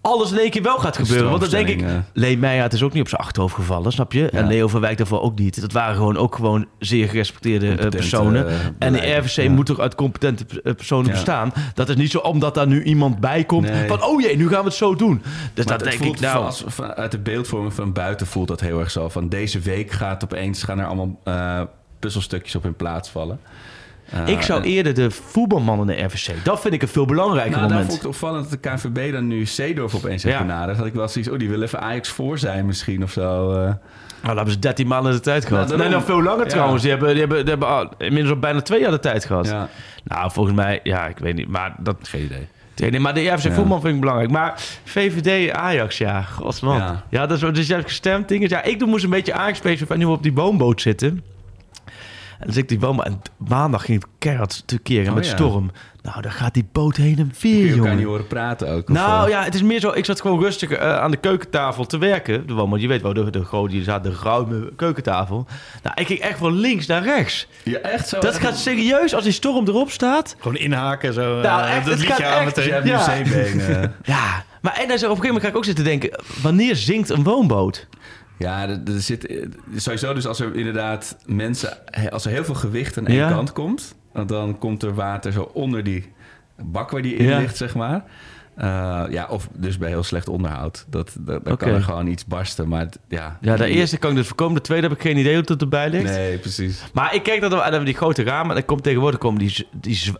alles in één keer wel gaat gebeuren. Want dan denk ik... stroomstelling, Lee Meijer het is ook niet op zijn achterhoofd gevallen, snap je? En. Leo van Wijk daarvoor ook niet. Dat waren gewoon ook gewoon zeer gerespecteerde eh, personen. eh, en de RVC ja. moet toch uit competente eh, personen bestaan. Dat is niet zo omdat daar nu iemand bij komt Nee. van... oh jee, nu gaan we het zo doen. Dus Maar dat denk ik nou... als, uit de beeldvorming van buiten voelt dat heel erg zo. Van deze week gaat opeens gaan er allemaal eh, puzzelstukjes op in plaats vallen. Eh, ik zou en- eerder de voetbalman in de RVC. Dat vind ik een veel belangrijker Nou, daar moment. vond ik het opvallend dat de KNVB dan nu Seedorf opeens heeft Ja. benaderd. Had ik wel zoiets, oh, die wil even Ajax voor zijn misschien of zo. eh. Nou, dan hebben ze 13 maanden de tijd gehad. daarom. nee, nog veel langer Ja. trouwens. Die hebben, die hebben, die hebben al- inmiddels al bijna twee jaar de tijd gehad. ja, Nou, volgens mij, ja, ik weet niet. Maar dat. geen idee. Nee, maar de RVC Ja. voetbal vind ik belangrijk. Maar VVD, Ajax, ja. Godsman. Ja, Ja. dat is wat- dus je hebt gestemd. Dingen. Ja, ik moest een beetje Ajax spelen en nu op die woonboot zitten. En dan zit ik die woonboot. En maandag ging het keihard te keren Oh, met ja. storm. Nou, dan gaat die boot heen en weer, Kun je elkaar jongen. niet horen praten ook? Nou ja, het is meer zo. Ik zat gewoon rustig eh, aan de keukentafel te werken. De woonboot, je weet wel, de, de grote, die zat de ruime keukentafel. Nou, ik ging echt van links naar rechts. Ja, echt zo? Dat gaat serieus als die storm erop staat. Gewoon inhaken zo. eh, Nou, echt, dat het liedje gaat aan echt- je meteen. Ja. Ja, maar en dan zo, op een gegeven moment ga ik ook zitten denken... wanneer zinkt een woonboot? Ja, er, er zit eh, sowieso dus als er inderdaad mensen, als er heel veel gewicht aan één Ja. kant komt, dan komt er water zo onder die bak waar die in Ja. ligt, zeg maar. Eh, ja, of dus bij heel slecht onderhoud. Dat, dat, dan kan er gewoon iets barsten. Maar het- ja, Ja, de eerste kan ik dus voorkomen. De tweede heb ik geen idee hoe het erbij ligt. Nee, precies. Maar ik kijk dat we, die grote ramen. En dan komt tegenwoordig komen die, die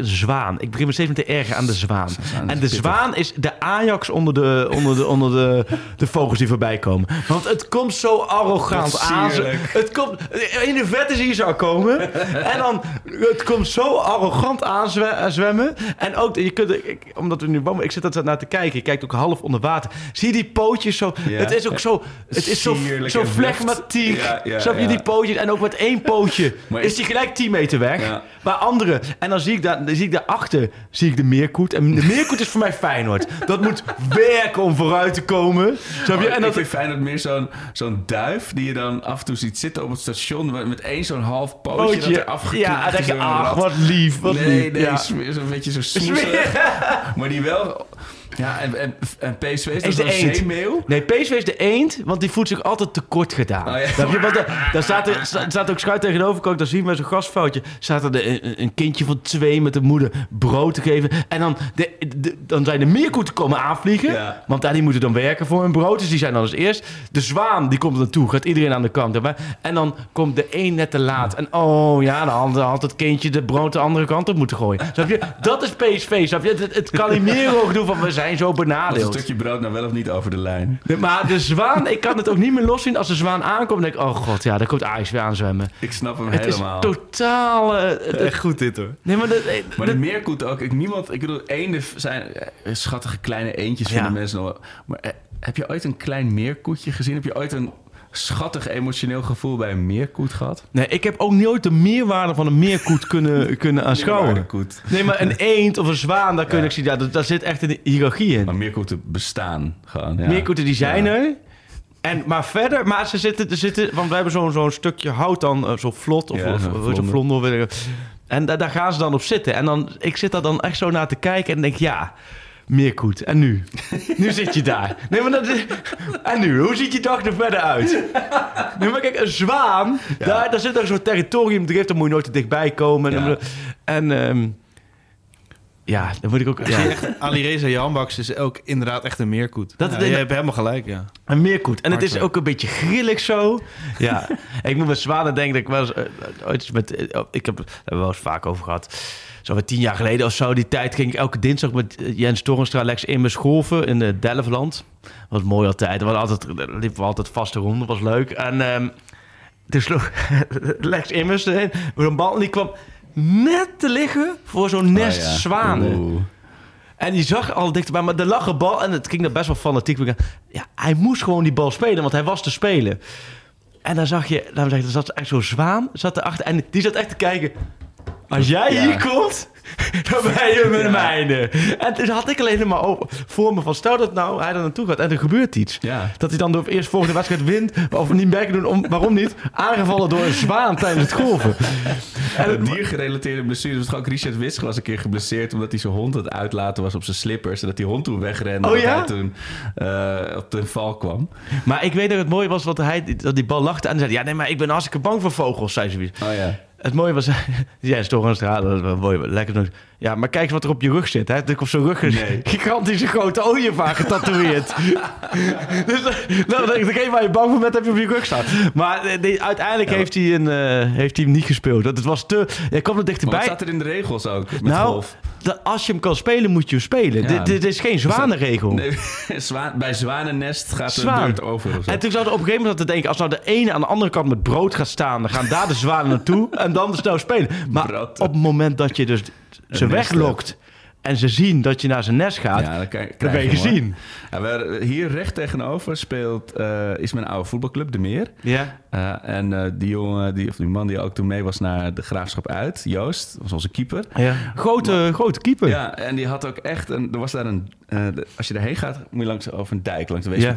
zwaan. Ik begin me steeds met te erger aan de zwaan. En de zwaan is de Ajax onder de, onder de, onder de, de vogels die voorbij komen. Want het komt zo arrogant aan. Het komt, in de vette zie je zou komen. en dan, het komt zo arrogant aanzwemmen. En ook, je kunt, omdat we nu ik zit dat naar te kijken. Je kijkt ook half onder water. Zie je die pootjes zo? Ja. Het is ook zo, het is zo, Sierlijk zo flegmatiek. Ja, ja, Snap je die pootjes? En ook met één pootje Maar is ik- die gelijk 10 meter weg. Maar andere. En dan zie ik, daar, dan zie ik daarachter zie ik de meerkoet. En de meerkoet is voor mij Feyenoord. Dat moet werken om vooruit te komen. Snap je? En ik dat, vind Feyenoord meer zo'n zo'n duif die je dan af en toe ziet zitten op het station met- één zo'n half pootje, dat pootje. er afgeknipt Ja, dan is denk je, een ach, wat lief, wat nee, lief. nee, smeer- zo'n beetje zo smoeserig. Maar die wel... そう。Ja, en, en, en PSV is, Is de eend. zeemeeuw. Nee, PSV is de eend, want die voelt zich altijd tekort gedaan. Oh, ja. Je? Want daar, daar staat, er, sta- staat ook schuin tegenover, kan ik dan zien bij zo'n gasfoutje. Staat er de- een, een kindje van twee met de moeder brood te geven. En dan, de, de- dan zijn de meerkoeten komen aanvliegen. Ja. Want daar die moeten dan werken voor hun brood. Dus die zijn dan als eerst. De zwaan die komt er naartoe, gaat iedereen aan de kant. En dan komt de een net te laat. En oh ja, dan had- het kindje de brood de andere kant op moeten gooien. Snap je? Dat is PSV, snap je? Het, het Calimero doen van we zijn zo Als een benadeeld. stukje brood nou wel of niet over de lijn. Nee, Maar de zwaan, ik kan het ook niet meer loszien. Als de zwaan aankomt, denk ik, oh god, ja, daar komt Ajax weer aanzwemmen. Ik snap hem Het is helemaal. totaal... eh, het- Echt goed dit hoor. nee, maar... dat- eh, Maar de meerkoet ook. Ik, niemand, ik bedoel, eenden zijn eh, schattige kleine eendjes Ja. vinden mensen nog wel. Maar eh, heb je ooit een klein meerkoetje gezien? Heb je ooit een schattig emotioneel gevoel bij een meerkoet gehad? nee, ik heb ook nooit de meerwaarde van een meerkoet kunnen, kunnen aanschouwen. Nee, maar een eend of een zwaan, daar kun Ja. ik zien. Ja, daar, daar zit echt een hiërarchie in. Maar meerkoeten bestaan gewoon. Ja. Meerkoeten die zijn Ja. er. En, maar verder, maar ze zitten, zitten, want we hebben zo'n zo'n stukje hout dan, eh, zo vlot, of, of, zo'n vlonder. En da- daar gaan ze dan op zitten. En dan, ik zit daar dan echt zo naar te kijken en denk, ja, meerkoet. En nu? nu zit je daar. Nee, maar dat is, en nu? Hoe ziet je dag er verder uit? Nee, maar kijk, een zwaan, daar, daar zit er zo'n territoriumdrift, daar moet je nooit te dichtbij komen. En, Ja. en ehm, ja, dan moet ik ook... Ja. Ali Reza Janbaks is ook inderdaad echt een meerkoet. Dat- Ja, je hebt helemaal gelijk, ja. Een meerkoet. En het is ook een beetje grillig zo. Ja. ik moet met zwanen denken dat ik wel eens... eh, ooit eens met, eh, ik heb, we wel eens vaak over gehad. Zo wat tien jaar geleden of zo, die tijd ging ik elke dinsdag met eh, Jens Torenstra Lex Immers golven in de Delftland. was mooi altijd. Was altijd, er liepen we altijd vaste ronden, was leuk. En ehm toen sloeg Lex Immers erin met een bal en die kwam net te liggen voor zo'n nest Oh ja. zwanen. Oeh. En die zag al dichterbij, maar er lag een bal en het ging er best wel fanatiek. Ja, hij moest gewoon die bal spelen, want hij was te spelen. En dan zag je, dan zeg je, er zat echt zo'n zwaan zat erachter en die zat echt te kijken. Als jij Ja. hier komt, dan ben je met Ja. mijne. En toen had ik alleen maar voor me van, stel dat nou hij er naartoe gaat en er gebeurt iets. Ja. Dat hij dan door eerst volgende wedstrijd wint, of niet mee kan doen, om, waarom niet? Aangevallen door een zwaan tijdens het golven. En diergerelateerde blessures. was toch ook Richard Wiske was een keer geblesseerd... omdat hij zijn hond aan het uitlaten was op zijn slippers... en dat die hond toen wegrende Oh en ja? hij toen eh, op de val kwam. Maar ik weet dat het mooie was, want hij, dat die bal lachte en zei, ja nee, maar ik ben hartstikke bang voor vogels, zei ze. Oh ja. Het mooie was, ja, is toch een straat, dat was mooi, lekker. Ja, maar kijk wat er op je rug zit. Hè? Op zo'n rug Nee. gigantische grote ooievaar getatoeëerd. dus nou, ik, waar je bang voor bent, heb je op je rug staan. Maar eh, uiteindelijk heeft, hij een, eh, heeft hij hem niet gespeeld. Dat het was te... Hij kwam er Maar dichterbij. wat staat er in de regels ook? Met nou, golf? dat als je hem kan spelen, moet je hem spelen. Ja. Dit, is geen zwanenregel. Nee, bij Zwanennest gaat de Zwaan. beurt over. Of. En toen zouden op een gegeven moment te denken... als nou de ene aan de andere kant met brood gaat staan... dan gaan daar de zwanen naartoe en dan snel spelen. Maar Brood. op het moment dat je dus ze weglokt... en ze zien dat je naar zijn nest gaat... Ja, dan, krijg ben je gezien. Ja, we- hier recht tegenover speelt, eh, is mijn oude voetbalclub, De Meer. Ja. Eh, en eh, die jongen, die, of die man die ook toen mee was naar de graafschap uit, Joost, was onze keeper. ja. Grote, grote keeper. Ja, en die had ook echt een. Er was daar een. eh, als je daarheen gaat, moet je langs over een dijk, langs de Weesp Ja.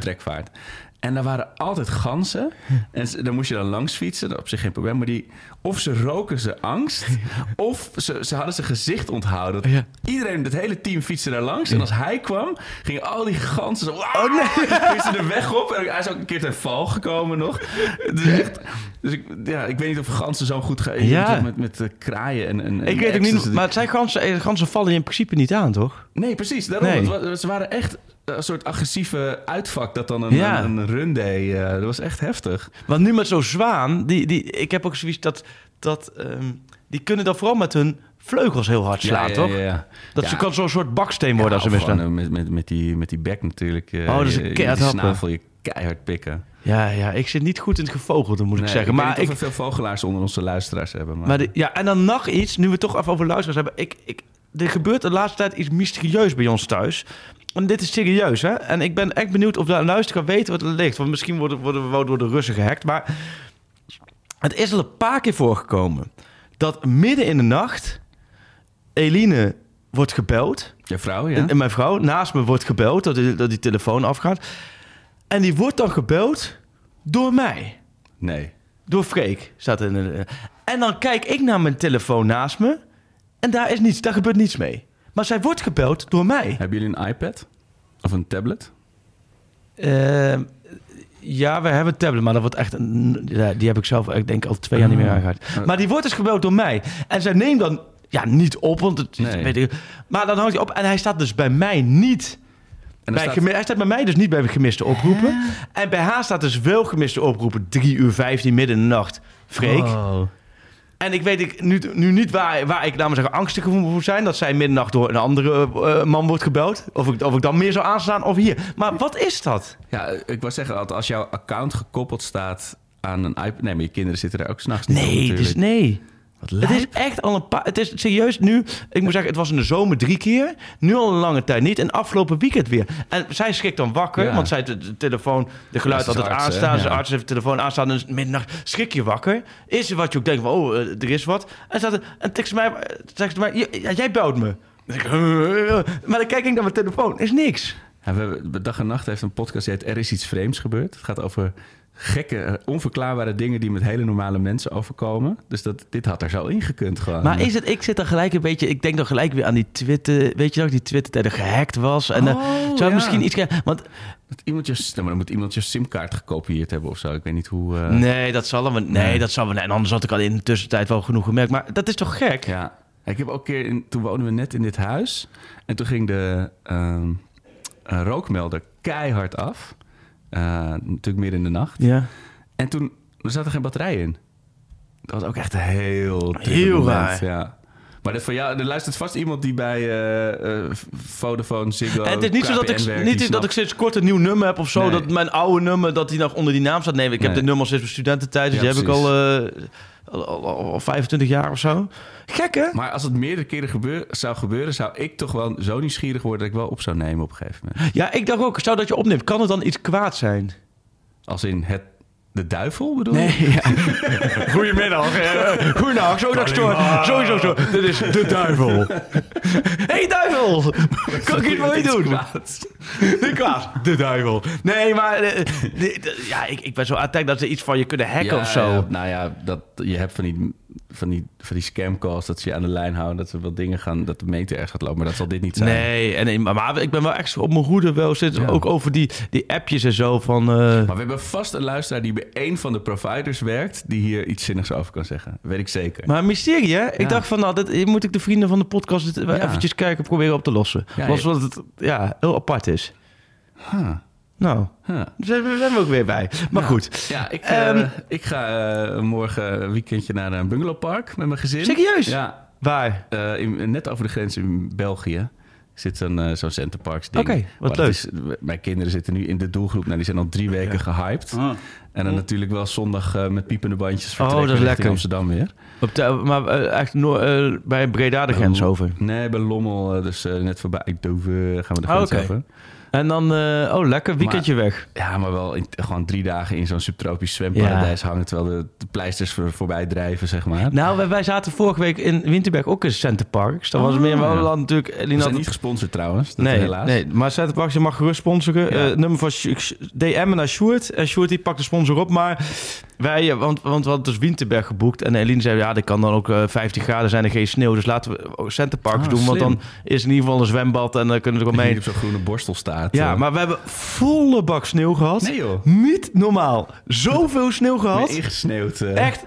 En daar waren altijd ganzen. En ze- daar moest je dan langs fietsen. Op zich geen probleem. Maar die, of ze roken ze angst. of ze, ze hadden zijn gezicht onthouden. Ja. Iedereen, het hele team fietste daar langs. En als hij kwam, gingen al die ganzen zo... Oh nee. Fietsen de weg op. En hij is ook een keer ten val gekomen nog. Het is echt, dus ik, ja, ik weet niet of ganzen zo goed gaan. Ja. Met, met eh, kraaien en, en Ik en weet ook ecstasy. niet, maar het zijn ganzen, eh, ganzen vallen je in principe niet aan, toch? Nee, precies. Daarom. Nee. Het ze waren echt een soort agressieve uitvak dat dan een, Ja. een, een run deed. eh, dat was echt heftig. Want nu met zo'n zwaan, die, die, ik heb ook zoiets dat, dat ehm, die kunnen dan vooral met hun vleugels heel hard slaan, ja, toch? Ja. Dat ze kan zo'n soort baksteen worden als ze eh, met, met, met, die, met die bek natuurlijk. eh, Oh, dat is een keihard snavel je keihard pikken. Ja, ja, ik zit niet goed in het gevogelde, moet ik zeggen. ik maar ik, we veel vogelaars onder onze luisteraars hebben. Maar, maar de- ja, en dan nog iets, nu we toch even over luisteraars hebben. Ik, ik, er gebeurt de laatste tijd iets mysterieus bij ons thuis. En dit is serieus, hè? En ik ben echt benieuwd of de luisteraar weet wat er ligt. Want misschien worden, worden we wel door de Russen gehackt. Maar het is al een paar keer voorgekomen dat midden in de nacht Eline wordt gebeld. je vrouw, ja? En, en mijn vrouw naast me wordt gebeld, dat die, dat die telefoon afgaat. En die wordt dan gebeld door mij. Nee. Door Freek. Staat er in de, en dan kijk ik naar mijn telefoon naast me. En daar is niets, daar gebeurt niets mee. Maar zij wordt gebeld door mij. Hebben jullie een iPad? Of een tablet? Ehm, ja, we hebben een tablet, maar dat wordt echt een, die heb ik zelf, ik denk al twee jaar niet meer Ah. aangehad. Maar die wordt dus gebeld door mij. En zij neemt dan ja, niet op, want het Nee. weet ik. Maar dan houdt hij op en hij staat dus bij mij niet. En Bij staat- gemi- hij staat bij mij dus niet bij gemiste oproepen. En bij haar staat dus wel gemiste oproepen. 3 uur 15 midden in de nacht. Freek. Oh. En ik weet ik nu, nu niet waar, waar ik namens zeggen angstig voor moet zijn. Dat zij middernacht door een andere eh, man wordt gebeld. Of ik, of ik dan meer zou aanstaan of hier. Maar wat is dat? Ja, ik wou zeggen, altijd, als jouw account gekoppeld staat aan een iPad... Nee, maar je kinderen zitten daar ook s'nachts niet Nee, natuurlijk. nee. Wat Het is echt al een paar... Het is serieus nu... Ik moet zeggen, het was in de zomer drie keer. Nu al een lange tijd niet. En afgelopen weekend weer. En zij schrikt dan wakker. Ja. Want zij de, de telefoon, de geluid ze altijd arts, aanstaan. Ja. arts heeft de telefoon aanstaan. Dus middernacht schrik je wakker. Is er wat je ook denkt van... Oh, eh, er is wat. En, er, en tekst mij, eh, zegt ze mij... "Ja, ja, jij belt me. Maar dan kijk ik naar mijn telefoon. Is niks. Ja, we hebben, Dag en Nacht heeft een podcast die heet Er is iets vreemds gebeurd. Het gaat over gekke, eh, onverklaarbare dingen die met hele normale mensen overkomen. Dus dat, dit had er zo ingekund gewoon. Maar is het... Ik zit dan gelijk een beetje... Ik denk dan gelijk weer aan die Twitter... Weet je nog, die Twitter-tijden gehackt was. En eh, Oh, zou ja. misschien iets... Want Dat iemand je, nou, maar dan moet iemand je simkaart gekopieerd hebben of zo. Ik weet niet hoe... eh, Nee, dat zal we. Nee, Nee. dat zal we. En anders had ik al in de tussentijd wel genoeg gemerkt. Maar dat is toch gek? Ja. Ik heb ook een keer... In, toen woonden we net in dit huis. En toen ging de ehm, eh, rookmelder keihard af. Eh, natuurlijk midden in de nacht. Ja. En toen er zat er geen batterij in. Dat was ook echt een heel... Heel raar. Ja. Maar dat van jou, er luistert vast iemand die bij eh, eh, Vodafone, Ziggo, En het is niet zo dat ik, werkt, niet dat ik sinds kort een nieuw nummer heb of zo. Nee. Dat mijn oude nummer, dat die nog onder die naam staat. Nee, ik heb de nummer sinds mijn studententijd. Dus Ja, die heb ik al, al, al, al 25 jaar of zo. Gek, hè? Maar als het meerdere keren gebeur, zou gebeuren, zou ik toch wel zo nieuwsgierig worden dat ik wel op zou nemen op een gegeven moment. Ja, ik dacht ook, stel dat je opneemt, kan het dan iets kwaad zijn? Als in het, de duivel bedoel Nee, je? ja. Goedemiddag. eh, Goedendag, zo dat ik stoor. Sowieso zo. Dit is de duivel. hey, duivel! Kan ik iets voor je doen? De kwaad. De duivel. Nee, maar eh, de- de- ja, ik, ik ben zo aan het denken dat ze iets van je kunnen hacken Ja, of zo. ja, nou ja, dat, je hebt van die van die, van die scam calls, dat ze je aan de lijn houden, dat ze wat dingen gaan, dat de meter ergens gaat lopen. Maar dat zal dit niet zijn. Nee, en, maar- ik ben wel echt op mijn hoede wel zitten. Ja. Ook over die, die appjes en zo van... eh, Maar we hebben vast een luisteraar die bij één van de providers werkt, die hier iets zinnigs over kan zeggen. Weet ik zeker. Maar mysterie, hè? Ik dacht van, nou, dat hier moet ik de vrienden van de podcast wel Ja. eventjes kijken, proberen op te lossen. Ja, Was wat het ja, heel apart is. Huh. Nou, Huh. zijn we, zijn we ook weer bij. Maar goed. Ja, ik, eh, Ehm, ik ga eh, morgen een weekendje naar een bungalowpark met mijn gezin. Serieus? Ja, Waar? eh, in, net over de grens in België. Zit zo'n eh, zo'n Centerparks ding. Oké, wat leuk. Is, mijn kinderen zitten nu in de doelgroep. Nou, die zijn al drie weken gehyped. En dan natuurlijk wel zondag eh, met piepende bandjes vertrekken Oh, dat is lekker. Amsterdam weer. Op de, maar eh, echt no- eh, bij Breda de grens over. Nee, bij Lommel, eh, dus eh, net voorbij Eindhoven gaan we de Oh, grens oké. over. En dan, eh, oh lekker, weekendje weg. Ja, maar wel in- gewoon drie dagen in zo'n subtropisch zwemparadijs hangen... terwijl de, de pleisters voor, voorbij drijven, zeg maar. Nou, wij, wij zaten vorige week in Winterberg ook in Centerparks. Dat was Oh, meer, we ja. hadden natuurlijk... We Eline zijn niet gesponsord trouwens, dat nee, helaas. nee, maar Centerparks, je mag gerust sponsoren. Ja. Eh, nummer van DM naar Sjoerd. En Sjoerd die pakt de sponsor op. Maar wij, eh, want, want we hadden dus Winterberg geboekt. En Eline zei, ja, dat kan dan ook eh, 15 graden zijn en geen sneeuw. Dus laten we ook Centerparks Ah, doen. Want dan is in ieder geval een zwembad en dan kunnen we er wel je mee. op zo'n groene borstel Ja, eh. maar we hebben volle bak sneeuw gehad. Nee joh. Niet normaal. Zoveel sneeuw gehad. Nee, ingesneeuwd. eh. Echt.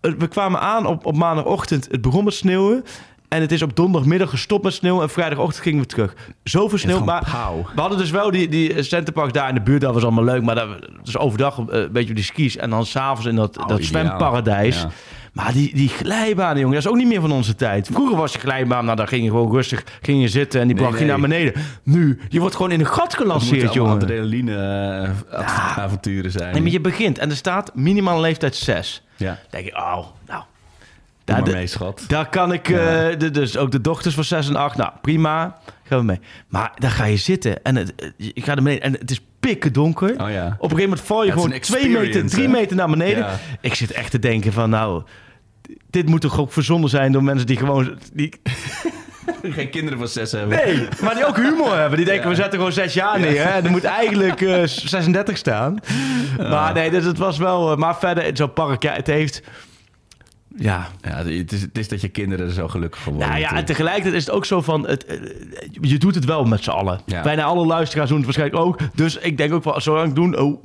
eh, We kwamen aan op, op maandagochtend. Het begon met sneeuwen. En het is op donderdagmiddag gestopt met sneeuw. En vrijdagochtend gingen we terug. Zoveel sneeuw. Maar pauw. we hadden dus wel die, die Centerparks daar in de buurt. Dat was allemaal leuk. Maar dat, dus overdag eh, een beetje op die skis. En dan s'avonds in dat, Oh, dat ideaal. zwemparadijs. Ja. Maar die, die glijbanen, jongen, dat is ook niet meer van onze tijd. Vroeger was je glijbaan, nou, dan ging je gewoon rustig ging je zitten en die Nee, bracht je naar beneden. Nu, je wordt gewoon in een gat gelanceerd, jongen. adrenaline eh, av- avonturen zijn. Nee, maar je begint en er staat minimaal leeftijd 6. Ja, Dan denk je, oh, nou. mee, schat. Daar kan ik, eh, de, dus ook de dochters van 6 en 8, nou prima, gaan we mee. Maar daar ga je zitten en het, eh, je gaat naar beneden en het is pikken donker. Oh ja. Op een gegeven moment val je Ja, het gewoon een twee meter, experience, drie hè? meter naar beneden. Ik zit echt te denken van, nou, dit moet toch ook verzonnen zijn door mensen die gewoon... Die, Geen kinderen van zes hebben. nee, maar die ook humor hebben. Die denken, we zetten gewoon zes jaar neer. Hè? Er moet eigenlijk eh, 36 staan. Maar nee, dus het was wel... eh, maar verder, zo'n park, ja, het heeft... Ja, Ja, het is, het is dat je kinderen er zo gelukkig van worden. Nou ja, en tegelijkertijd is het ook zo van... Het, eh, je doet het wel met z'n allen. Ja. Bijna alle luisteraars doen het waarschijnlijk ook. Dus ik denk ook wel, zolang ik doen... Oh,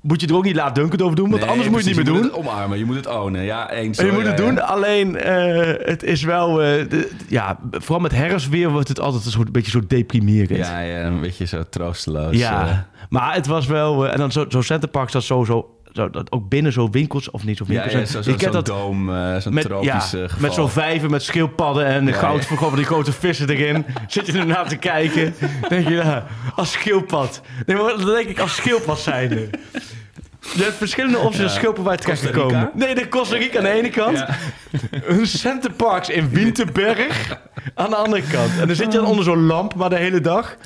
moet je er ook niet laat Duncan over doen, want Nee, anders moet je het niet meer doen. Je moet het omarmen, je moet het ownen. Ja, eens. En je moet het doen, ja. alleen eh, het is wel... eh, de- ja, vooral met herfstweer wordt het altijd een, soort, beetje zo deprimerend. Ja, ja, een beetje zo troosteloos. Ja, eh. maar het was wel... en dan zo, zo Centerparks, dat sowieso... Zo, dat ook binnen zo winkels, of niet zo Ja, winkels. ja, zijn. zo, zo, kent zo'n dat doom, eh, zo'n met, tropisch ja, eh, met zo'n vijver met schildpadden en de goud van die grote vissen erin. Zit je ernaar te kijken. denk je, ja, als schildpad. Nee, maar dan denk ik als schildpad zijnde. Je hebt verschillende opties Ja. bij terecht Rica? gekomen. Nee, de Costa Rica aan de ene kant. Ja. Een Centerparks in Winterberg aan de andere kant. En dan zit je dan onder zo'n lamp, maar de hele dag.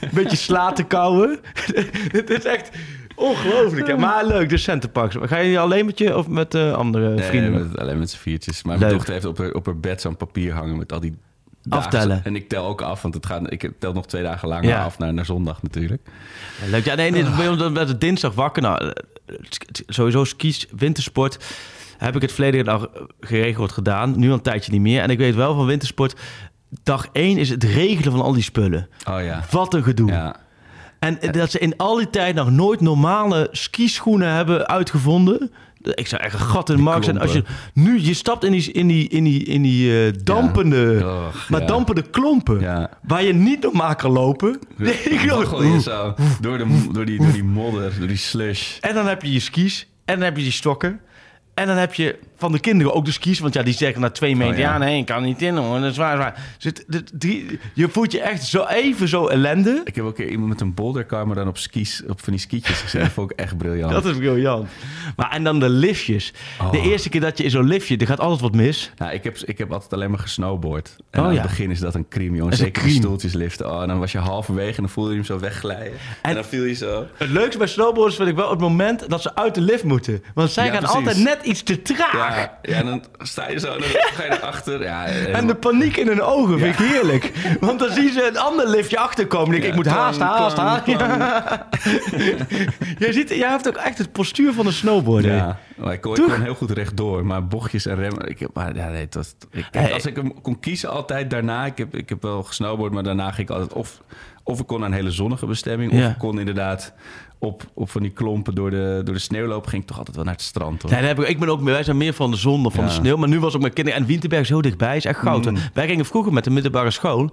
Een beetje sla te kauwen. Het is echt ongelooflijk. hè. Maar leuk, de Centerparks. Ga je alleen met je of met eh, andere Nee, vrienden? met- alleen met z'n viertjes. Maar mijn dochter heeft op haar, op haar bed zo'n papier hangen met al die dagen. Aftellen. En ik tel ook af, want het gaat, ik tel nog twee dagen langer Ja. af naar, naar zondag natuurlijk. Ja, leuk. Ja, nee, nee, bij ons werd het dinsdag wakker. Nou, eh, sowieso skis, wintersport. Heb ik het verleden dag geregeld gedaan. Nu al een tijdje niet meer. En ik weet wel van wintersport. Dag één is het regelen van al die spullen. Oh ja. Wat een gedoe. Ja, En dat ze in al die tijd nog nooit normale skischoenen hebben uitgevonden. Ik zou echt een gat in de markt zijn. Als je nu, je stapt in die, in die, in die, in die eh, dampende, Och, maar ja. dampende klompen. Ja. Waar je niet normaal kan lopen. Nee, ik zo door, de, door, die, door die modder, door die slush. En dan heb je je skis. En dan heb je die stokken. En dan heb je van de kinderen ook de skis. Want ja, die zeggen na twee meter... Oh, ja. ja. nee, ik kan niet in hoor. Dat is waar. Zit, de, drie, je voelt je echt zo even zo ellende. Ik heb ook een keer iemand met een bouldercar, maar dan op skis, op van die skietjes gezien. Dat vond ik echt briljant. Dat is briljant. Maar en dan de liftjes. De Oh. eerste keer dat je in zo'n liftje... Er gaat altijd wat mis. Nou, ik, heb, ik heb altijd alleen maar gesnowboard. En Oh, aan ja. het begin is dat een crime, jongen. Dat is een Zeker crime. stoeltjes liften. Oh, en dan was je halverwege en dan voelde je hem zo wegglijden. En, En- dan viel je zo... Het leukste bij snowboarders vind ik wel het moment dat ze uit de lift moeten. Want zij Ja, gaan precies. altijd net iets te traag. Ja, Ja, ja, en dan sta je zo en dan ga je erachter. Ja, En de paniek in hun ogen vind ik heerlijk. Want dan zien ze een ander liftje achterkomen. En ik, ik moet haast, haast, haast. jij, ziet, jij hebt ook echt het postuur van een snowboarder. Ja, maar ik kon, ik Toch? kon heel goed rechtdoor, maar bochtjes en remmen. Ik, maar ja, nee, dat, ik, Hey. als ik hem kon kiezen altijd daarna, ik heb, ik heb wel gesnowboard, maar daarna ging ik altijd of, of ik kon naar een hele zonnige bestemming, of ik kon inderdaad op, op van die klompen door de, door de sneeuw lopen, ging ik toch altijd wel naar het strand. Hoor. Daar heb ik, ik ben ook, wij zijn meer van de zon dan van Ja. de sneeuw. Maar nu was ook mijn kinderen. En Winterberg zo dichtbij is echt goud. Mm. Wij gingen vroeger met de middelbare school.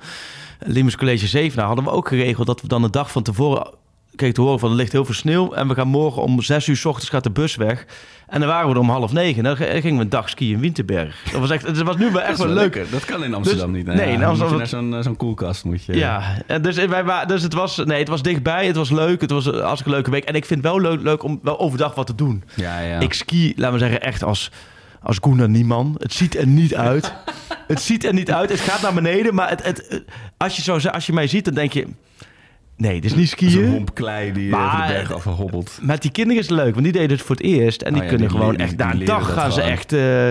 Limers College 7. Nou hadden we ook geregeld dat we dan de dag van tevoren kregen te horen van er ligt heel veel sneeuw. En we gaan morgen om zes uur s ochtends gaat de bus weg. En dan waren we er om half negen. Dan gingen we een dag skiën in Winterberg. Dat was echt, het was nu wel echt wel wel leuk. lekker. Dat kan in Amsterdam Dus- niet. nee, ja, in moet je Amsterdam- naar zo'n, zo'n koelkast moet je. Ja, en dus, wij, wa- dus het, was, nee, het was dichtbij, het was leuk, het was een hartstikke leuke week. En ik vind het wel leuk, leuk om wel overdag wat te doen. ja, ja. Ik ski, laten we zeggen, echt als, als Gunnar Nieman. Het ziet er niet uit. het ziet er niet uit. Het gaat naar beneden, maar het, het- als, je zo, als je mij ziet, dan denk je... Nee, dit is niet Zo'n skiën. homp klei die Maar- over de berg af hobbelt. Met die kinderen is het leuk, want die deden het voor het eerst. En die Oh ja, kunnen die gewoon echt... Na een dag gaan ze echt... eh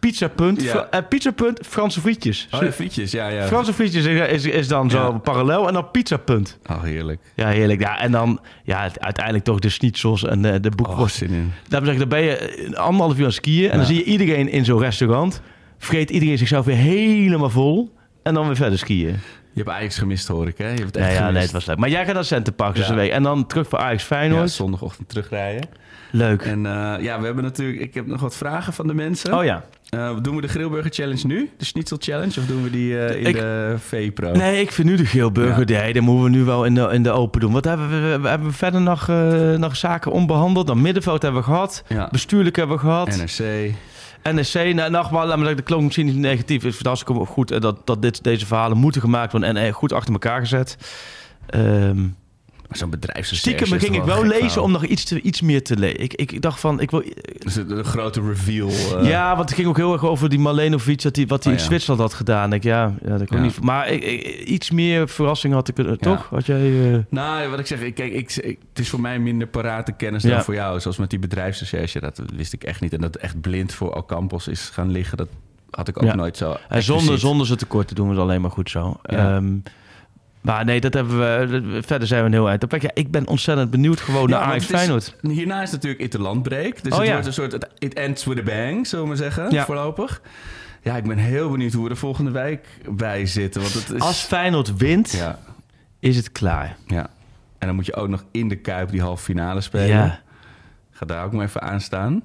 pizza punt, Ja. Eh, pizza punt, Franse frietjes. Oh ja, frietjes, ja, ja. Franse frietjes is, is, dan zo parallel en dan pizza punt. Oh, heerlijk. Ja, heerlijk. Ja, en dan ja, het- uiteindelijk toch de schnitzels en de, de Oh, boekworst. in. Daarom zeg ik, dan ben je een anderhalf uur aan het skiën. En dan zie je iedereen in zo'n restaurant. Vreet iedereen zichzelf weer helemaal vol. En dan weer verder skiën. Je hebt Ajax gemist, hoor ik, hè? Je hebt het Ja, echt ja gemist. nee, het was leuk. Maar jij gaat naar Centerparks dus Ja. een week. En dan terug voor Ajax Ja, Feyenoord. zondagochtend terugrijden. leuk. En eh, ja, we hebben natuurlijk... Ik heb nog wat vragen van de mensen. Oh ja. Eh, doen we de Grillburger Challenge nu? De Schnitzel Challenge? Of doen we die eh, in Ik- de V-Pro? Nee, ik vind nu de Geelburger. Nee, dan moeten we nu wel in de, in de open doen. Wat hebben we, we hebben verder nog, nog zaken onbehandeld? Dan middenveld hebben we gehad. Ja. Bestuurlijk hebben we gehad. NRC. NSC, nou, nogmaals, laat me de klonk misschien niet negatief. Het is hartstikke goed dat, dat dit, deze verhalen moeten gemaakt worden en eh, goed achter elkaar gezet. Ehm Maar Zo'n bedrijfsrecherche stiekem is ging ik wel lezen om nog iets, te, iets meer te lezen. Ik, ik, ik dacht van, ik wil... Dus de, grote reveal. eh, ja, want het ging ook heel erg over die Malenovic, dat die, wat hij Oh, in ja. Zwitserland had gedaan. Ik, ja, ja, dat kon Ja. niet. Maar ik, ik- iets meer verrassing had ik kunnen, Ja. toch? Had jij... eh, Nou, wat ik zeg, ik- kijk, ik, ik- het is voor mij minder parate kennis dan voor jou. Zoals met die bedrijfsrecherche, dat wist ik echt niet. En dat echt blind voor Alcampos is gaan liggen, dat had ik ook nooit zo. En zonder, zonder ze tekort te doen was alleen maar goed zo. Ja. Maar nee, dat hebben we... Verder zijn we een heel eind. op weg. Ja, ik ben ontzettend benieuwd gewoon Ja, naar Ajax Feyenoord. Hierna is natuurlijk interlandbreek. Dus Oh, het ja. wordt een soort... It ends with a bang, zullen we maar zeggen, Ja. voorlopig. Ja, ik ben heel benieuwd hoe we er volgende week bij zitten. Want het is... Als Feyenoord wint, is het klaar. ja. En dan moet je ook nog in de Kuip die halve finale spelen. Ja. Ga daar ook maar even aan staan.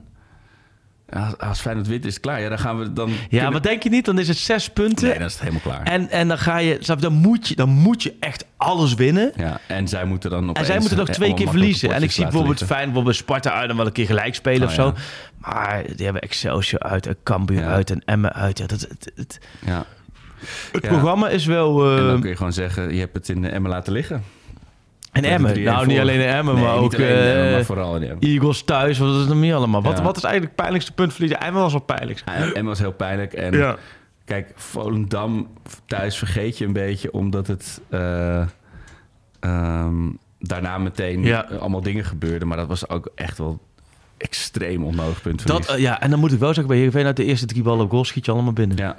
Als, als Feyenoord wint is het klaar. Ja, dan gaan we dan... Ja, kunnen- maar denk je niet? Dan is het zes punten. Nee, dan is het helemaal klaar. En, en dan ga je, dan moet je, dan moet je echt alles winnen. Ja, en zij moeten dan opeens... En zij moeten nog eh, twee keer verliezen. En ik zie bijvoorbeeld laten fijn, bijvoorbeeld Sparta uit en wel een keer gelijk spelen Oh, of zo. ja. Maar die hebben Excelsior uit, en Cambuur Ja. uit en Emmen uit. Ja, dat, het het, liggen. Ja. het programma is wel... En eh dan kun je gewoon zeggen, je hebt het in Emmen laten liggen. En Emmen. 3-1 Nou, niet alleen in Emmen, Nee, maar niet ook alleen eh, maar vooral in Emmen. Eagles thuis. Wat is het nog meer allemaal? Wat, Ja. wat is eigenlijk het pijnlijkste punt verliezen? Emmen was wel pijnlijk. Emmen was heel pijnlijk. En Ja. kijk, Volendam thuis vergeet je een beetje... omdat het eh, ehm, daarna meteen Ja. allemaal dingen gebeurden. Maar dat was ook echt wel extreem onnodig punt Dat, eh, ja, en dan moet ik wel zeggen, bij Heerenveen uit de eerste drie ballen op goal schiet je allemaal binnen. ja,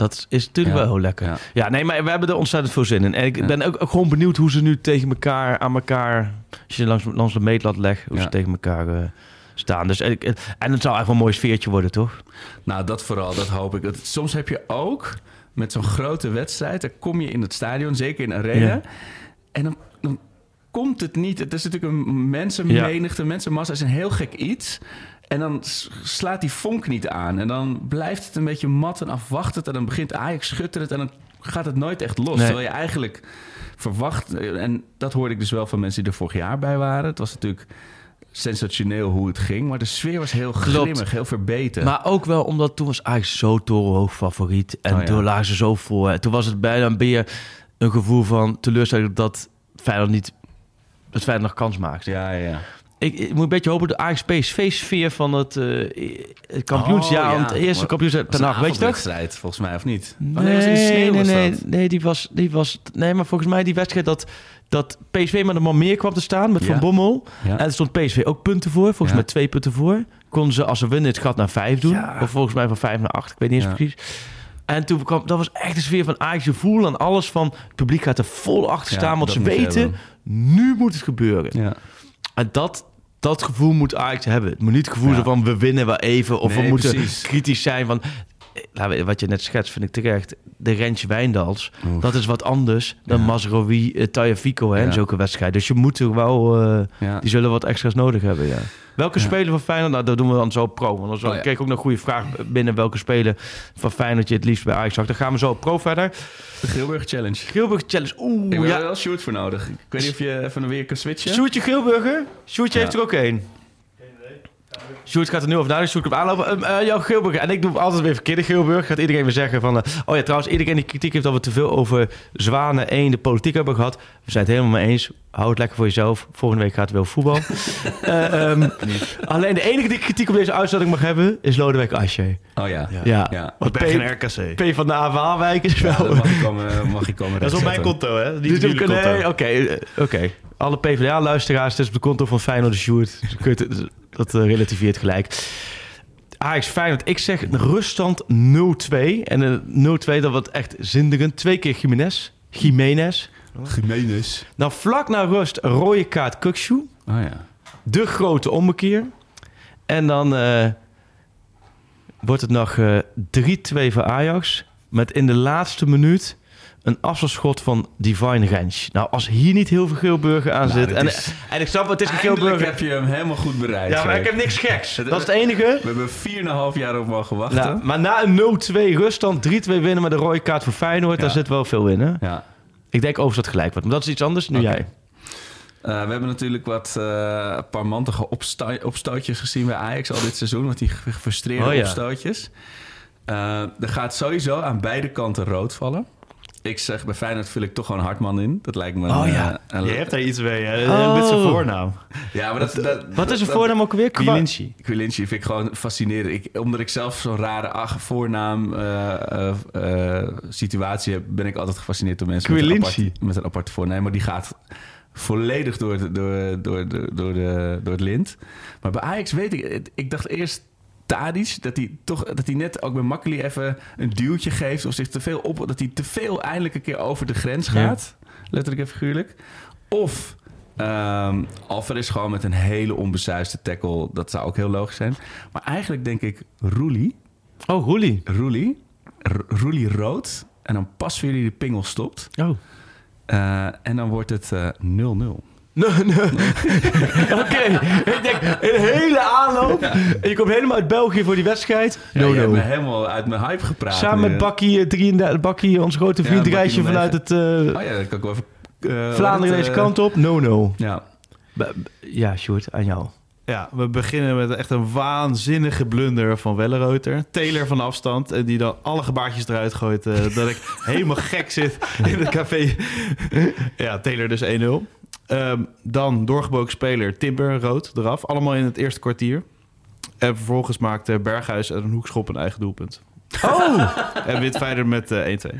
Dat is natuurlijk Ja. wel heel lekker. Ja. Ja. nee, maar we hebben er ontzettend veel zin in. En ik Ja. ben ook, ook gewoon benieuwd hoe ze nu tegen elkaar, aan elkaar, als je langs, langs de meetlat legt, hoe ze tegen elkaar eh, staan. Dus, ik- en het zou echt wel een mooi sfeertje worden, toch? Nou, dat vooral, dat hoop ik. Soms heb je ook met zo'n grote wedstrijd, dan kom je in het stadion, zeker in arena, en dan, dan komt het niet. Het is natuurlijk een mensenmenigte, mensenmassa is een heel gek iets. En dan slaat die vonk niet aan. En dan blijft het een beetje mat en afwachtend. En dan begint Ajax schutterend en dan gaat het nooit echt los. Nee. Terwijl je eigenlijk verwacht... En dat hoorde ik dus wel van mensen die er vorig jaar bij waren. Het was natuurlijk sensationeel hoe het ging. Maar de sfeer was heel Klopt. grimmig, heel verbeten. Maar ook wel omdat toen was Ajax zo torenhoog favoriet. En Oh ja. toen lagen ze zo voor. Toen was het bijna weer een gevoel van teleurstelling dat Feyenoord niet... Dat Feyenoord nog kans maakte. Ja, ja, ja. Ik, ik moet een beetje hopen de Ajax PSV-sfeer van het, het kampioensjaar. Oh, ja. het eerste kampioensjaar Dat een weet je toch? avondwedstrijd, volgens mij, of niet? Nee, Oh, nee, sneeuw, nee, nee, dat. nee, die was, die was... Nee, maar volgens mij die wedstrijd dat, dat PSV met een man meer kwam te staan met Ja. Van Bommel. Ja. En er stond PSV ook punten voor. Volgens mij twee punten voor. Konden ze als ze winnen het gat naar vijf doen. Of volgens mij van vijf naar acht. Ik weet niet eens precies. En toen kwam... Dat was echt de sfeer van Ajax. Je voelde aan alles van... Het publiek gaat er vol achter staan. want dat ze weten... hebben. Nu moet het gebeuren. Ja. En dat, dat gevoel moet Ajax hebben. Het moet niet het gevoel Ja. zijn van we winnen wel even. Of we moeten precies. kritisch zijn van... eh, laten we- Wat je net schetst, vind ik terecht. De Rentje Wijndals, Oef. dat is wat anders dan Ja. Mazraoui, uh, hè, en Ja. zulke wedstrijden. Dus je moet er wel... eh, die zullen wat extra's nodig hebben, ja. Welke Ja. speler van Feyenoord? Nou, dat doen we dan zo pro. Want dan zo, Oh, ja. ik kreeg ook nog een goede vraag binnen welke speler van Feyenoord je het liefst bij Ajax zag. Dan gaan we zo pro verder. De Gilburg Challenge. Gilburg Challenge. Ik Oeh, heb er ja. wel Sjoerd voor nodig. Ik weet niet of je even weer kan switchen. Sjoerdje Gilburger. Sjoerdje Ja. heeft er ook één. Sjoerd gaat er nu over nadenken. Sjoerd komt aanlopen. Ehm, eh, jouw Gilburger. En ik doe altijd weer verkeerde Gilburg. Gaat iedereen weer zeggen van... eh, oh ja, trouwens, iedereen die kritiek heeft dat we te veel over Zwanen 1 de politiek hebben gehad. We zijn het helemaal mee eens. Hou het lekker voor jezelf. Volgende week gaat het weer over voetbal. Eh, ehm, alleen de enige die kritiek op deze uitzending mag hebben... is Lodewijk Asscher. Oh ja. Ja. Ja. Want Ik ben P, geen RKC. P van de A Waalwijk is wel... Dat mag ik komen, mag ik komen Dat is op mijn konto, hè? Niet Dus op jullie ook- konto. nee, oké, oké. Alle PvdA-luisteraars, het is op de konto van Feyenoord de Sjoerd. Dus dat eh, relativeert gelijk. Ajax Feyenoord, ik zeg ruststand 0-2. En een 0-2, dat wordt echt zinderend. Twee keer Jiménez. Jiménez. Jiménez. Nou, vlak na rust, rode kaart Kukshu. Oh ja. De grote ommekeer. En dan eh, wordt het nog eh 3-2 voor Ajax. Met in de laatste minuut een afstandsschot van Divine Range. Nou, als hier niet heel veel Geelburger aan Nou, zit. En, is- en ik snap, het is een Geelburger. heb je hem helemaal goed bereid. Ja, maar ik heb niks geks. Dat is het enige. We hebben 4,5 jaar op mogen wachten. Nou, maar na een 0-2 ruststand, 3-2 winnen met een rode kaart voor Feyenoord, Ja. daar zit wel veel in. Hè? ja. Ik denk overigens dat het gelijk wordt. Maar dat is iets anders. Nu jij. Eh, we hebben natuurlijk wat uh, parmantige opsta- opstootjes gezien bij Ajax al dit seizoen. Wat die ge- gefrustreerde Oh ja. opstootjes. Eh, er gaat sowieso aan beide kanten rood vallen. Ik zeg, bij Feyenoord vul ik toch gewoon Hartman in. Dat lijkt me een... Oh ja. eh, een- Je hebt daar iets mee, hè? Oh. Met zijn voornaam. ja, maar dat... dat Wat is dat- voornaam ook weer? Quilinci. Quilinci vind ik gewoon fascinerend. Ik, omdat ik zelf zo'n rare ach, voornaam eh, eh, situatie heb... ben ik altijd gefascineerd door mensen met een, apart, met een aparte voornaam. Maar die gaat volledig door, de, door, door, door, door, de, door het lint. Maar bij Ajax weet ik... Ik dacht eerst Tadic, dat hij toch dat hij net ook bij Makkeli even een duwtje geeft... of zich te veel op... dat hij te veel eindelijk een keer over de grens Ja. gaat. Letterlijk en figuurlijk. Of... Um, Alvarez gewoon met een hele onbesuisde tackle. Dat zou ook heel logisch zijn. Maar eigenlijk denk ik Roelie. Oh, Roelie. Roelie. Roelie rood. En dan pas weer die de pingel stopt. Oh. Uh, en dan wordt het uh, 0-0. Nee, nee. Oké, ik denk een hele aanloop. En je komt helemaal uit België voor die wedstrijd. Ja, No, je hebt no. me helemaal uit mijn hype gepraat. Samen nu, met. Bakkie, eh, 33, Bakkie, onze grote Ja, vriend, reisje vanuit het eh, Oh ja, dat kan ik wel even... uh, Vlaanderen deze uh, kant op. No, no. Ja. Ja, Sjoerd, aan jou. Ja, we beginnen met echt een waanzinnige blunder van Welleroter. Taylor van afstand. En die dan alle gebaartjes eruit gooit. eh, dat ik helemaal gek zit in het café. ja, Taylor dus 1-0. Ehm, dan doorgebogen speler Timber, rood, eraf. Allemaal in het eerste kwartier. En vervolgens maakte Berghuis uit een hoekschop een eigen doelpunt. Oh, En wint Feyenoord met eh 1-2.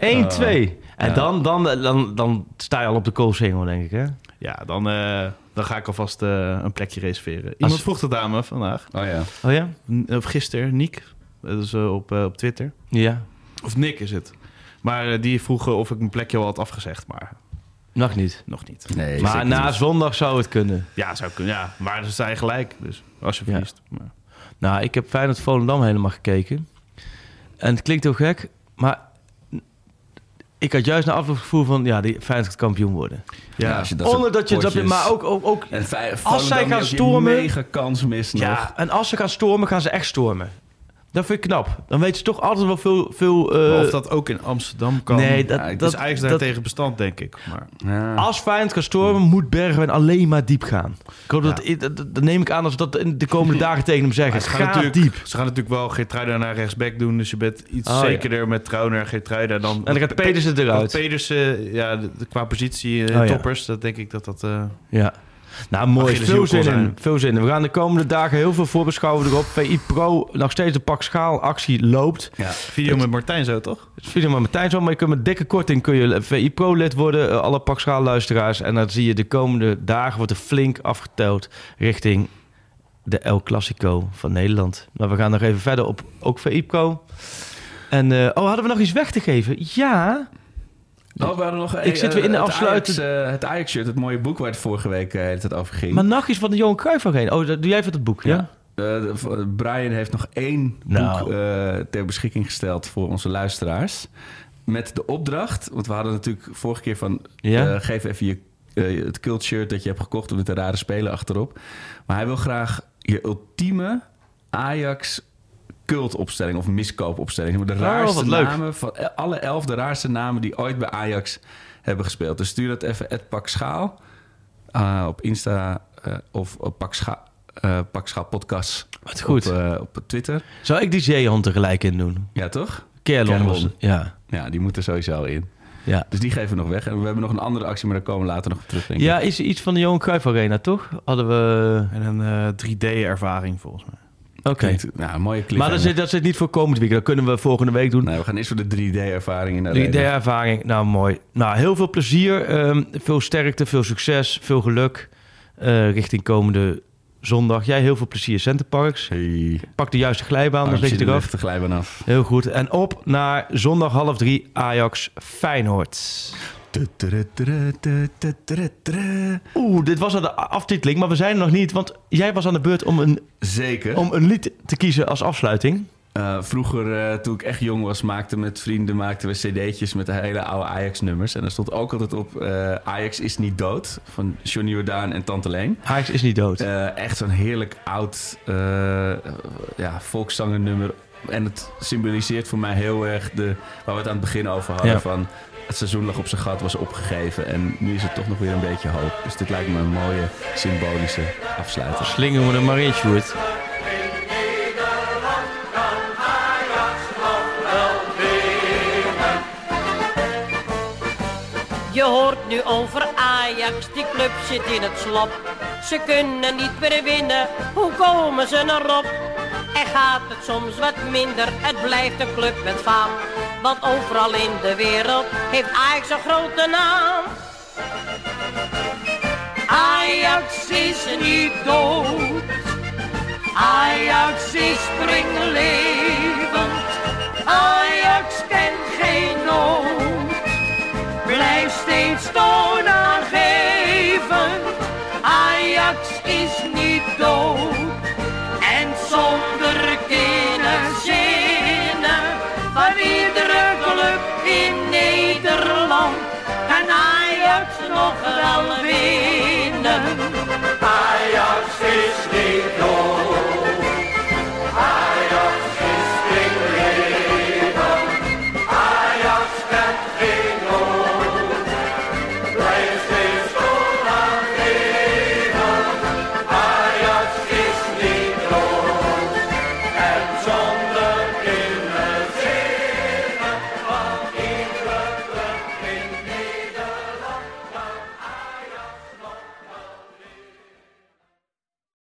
1-2. En Ja. dan, dan, dan, dan sta je al op de koolsingel, denk ik, hè? Ja, dan, eh, dan ga ik alvast eh, een plekje reserveren. Iemand Als- vroeg dat aan me vandaag. Oh ja. Oh ja? N- Of gisteren, Niek. Dat is eh, op, eh, op Twitter. Ja. Of Nick is het. Maar eh, die vroegen of ik een plekje al had afgezegd, maar Nog niet. nog niet. Nee, maar na niet. zondag zou het kunnen. Ja, zou kunnen. Ja, maar ze zijn gelijk. Dus als je Ja. verliest. Maar, Nou, ik heb Feyenoord Volendam helemaal gekeken. En het klinkt heel gek, maar ik had juist een afloop het gevoel van... ja, die Feyenoord gaat kampioen worden. Ja, als je dat Onder soort dat je... Dat, potjes- maar ook... ook, ook En Als zij gaan stormen- mega kans nog. ja, en als ze gaan stormen, gaan ze echt stormen. Dat vind ik knap. Dan weten ze toch altijd wel veel... veel eh, of dat ook in Amsterdam kan. Nee, dat- ja, dat- is eigenlijk dat- daartegen bestand, denk ik. Maar Ja. Als Feyenoord gaat stormen, moet Bergwijn alleen maar diep gaan. Ik hoop dat, dat, dat- dat neem ik aan als we dat in de komende dagen tegen hem zeggen. Maar ze gaan, Ga natuurlijk, diep. ze gaan natuurlijk wel Geertruida naar rechtsback doen. Dus je bent iets Oh, ja. zekerder met Trauner, Geertruida. Dan, En dan gaat Pedersen eruit. Pedersen, ja, de- de- qua positie eh, Oh, ja. toppers, dat denk ik dat dat... eh, Ja. Nou, mooi. Veel zin in. zijn. Veel zin in. We gaan de komende dagen heel veel voorbeschouwen erop. VI Pro, nog steeds de pak schaal actie loopt. Ja. Video met Martijn zo, toch? Het video met Martijn zo, maar je kunt met dikke korting kun je VI Pro lid worden. eh, Alle pak schaal luisteraars. En dan zie je de komende dagen wordt er flink afgeteld richting de El Clasico van Nederland. Maar we gaan nog even verder op ook VI Pro. En eh, oh, hadden we nog iets weg te geven? Ja. Oh, we hadden nog, Ik zit weer in de het afsluiting. Ajax, eh, het Ajax-shirt, het mooie boek waar het vorige week eh, het over ging. Maar nachtjes van de Johan Cruijff heen. Oh, dat doe jij van het boek, ja? Eh, Brian heeft nog één Nou. boek eh, ter beschikking gesteld voor onze luisteraars. Met de opdracht, want we hadden natuurlijk vorige keer van... Ja. eh, geef even je, eh, het cult shirt dat je hebt gekocht met de rare spelen achterop. Maar hij wil graag je ultieme Ajax cultopstelling of miskoopopstelling. De Oh, raarste leuk. namen van alle elf de raarste namen die ooit bij Ajax hebben gespeeld. Dus stuur dat even at Pak Schaal eh, op Insta eh, of op Pak Schaal, eh, Pak Schaal Podcast Wat goed. Op, eh, op Twitter. Zou ik die zeehond tegelijk in doen? Ja, toch? Kerlon. Ja. Ja, die moet er sowieso in. Ja. Dus die geven we nog weg. En we hebben nog een andere actie, maar daar komen we later nog op terug, denk ik. ja, is er iets van de Johan Cruijff Arena, toch? Hadden we... En een eh, 3D-ervaring volgens mij. Oké. Nou, mooie Maar cliffhanger. dat zit, dat zit niet voor komend weekend. Dat kunnen we volgende week doen. Nee, we gaan eerst voor de 3D-ervaring in de De arena. ervaring, nou mooi. Nou, heel veel plezier, ehm, veel sterkte, veel succes, veel geluk eh, richting komende zondag. Jij heel veel plezier, Centerparks. Hey. Pak de juiste glijbaan, dan lig je eraf. de glijbaan af. Heel goed. En op naar zondag half drie Ajax Feyenoord. Oeh, dit was al de aftiteling, maar we zijn er nog niet. Want jij was aan de beurt om een, Zeker. om een lied te kiezen als afsluiting. Eh, vroeger, eh, toen ik echt jong was, maakte met vrienden maakten we cd'tjes met de hele oude Ajax-nummers. En daar stond ook altijd op eh, Ajax is niet dood van Johnny Jordaan en Tante Leen. Ajax is niet dood. Echt zo'n heerlijk oud ja, volkszangernummer. En het symboliseert voor mij heel erg de, waar we het aan het begin over hadden. Ja. Van het seizoen lag op zijn gat, was opgegeven. En nu is het toch nog weer een beetje hoop. Dus dit lijkt me een mooie symbolische afsluiter. Slingen we er maar in, Sjoerd. Je hoort nu over Ajax, die club zit in het slop. Ze kunnen niet meer winnen, hoe komen ze erop? En gaat het soms wat minder, het blijft een club met faam. Want overal in de wereld heeft Ajax een grote naam. Ajax is niet dood, Ajax is springlevend. Ajax kent geen nood blijf steeds toonaangevend. Ajax Nederland kan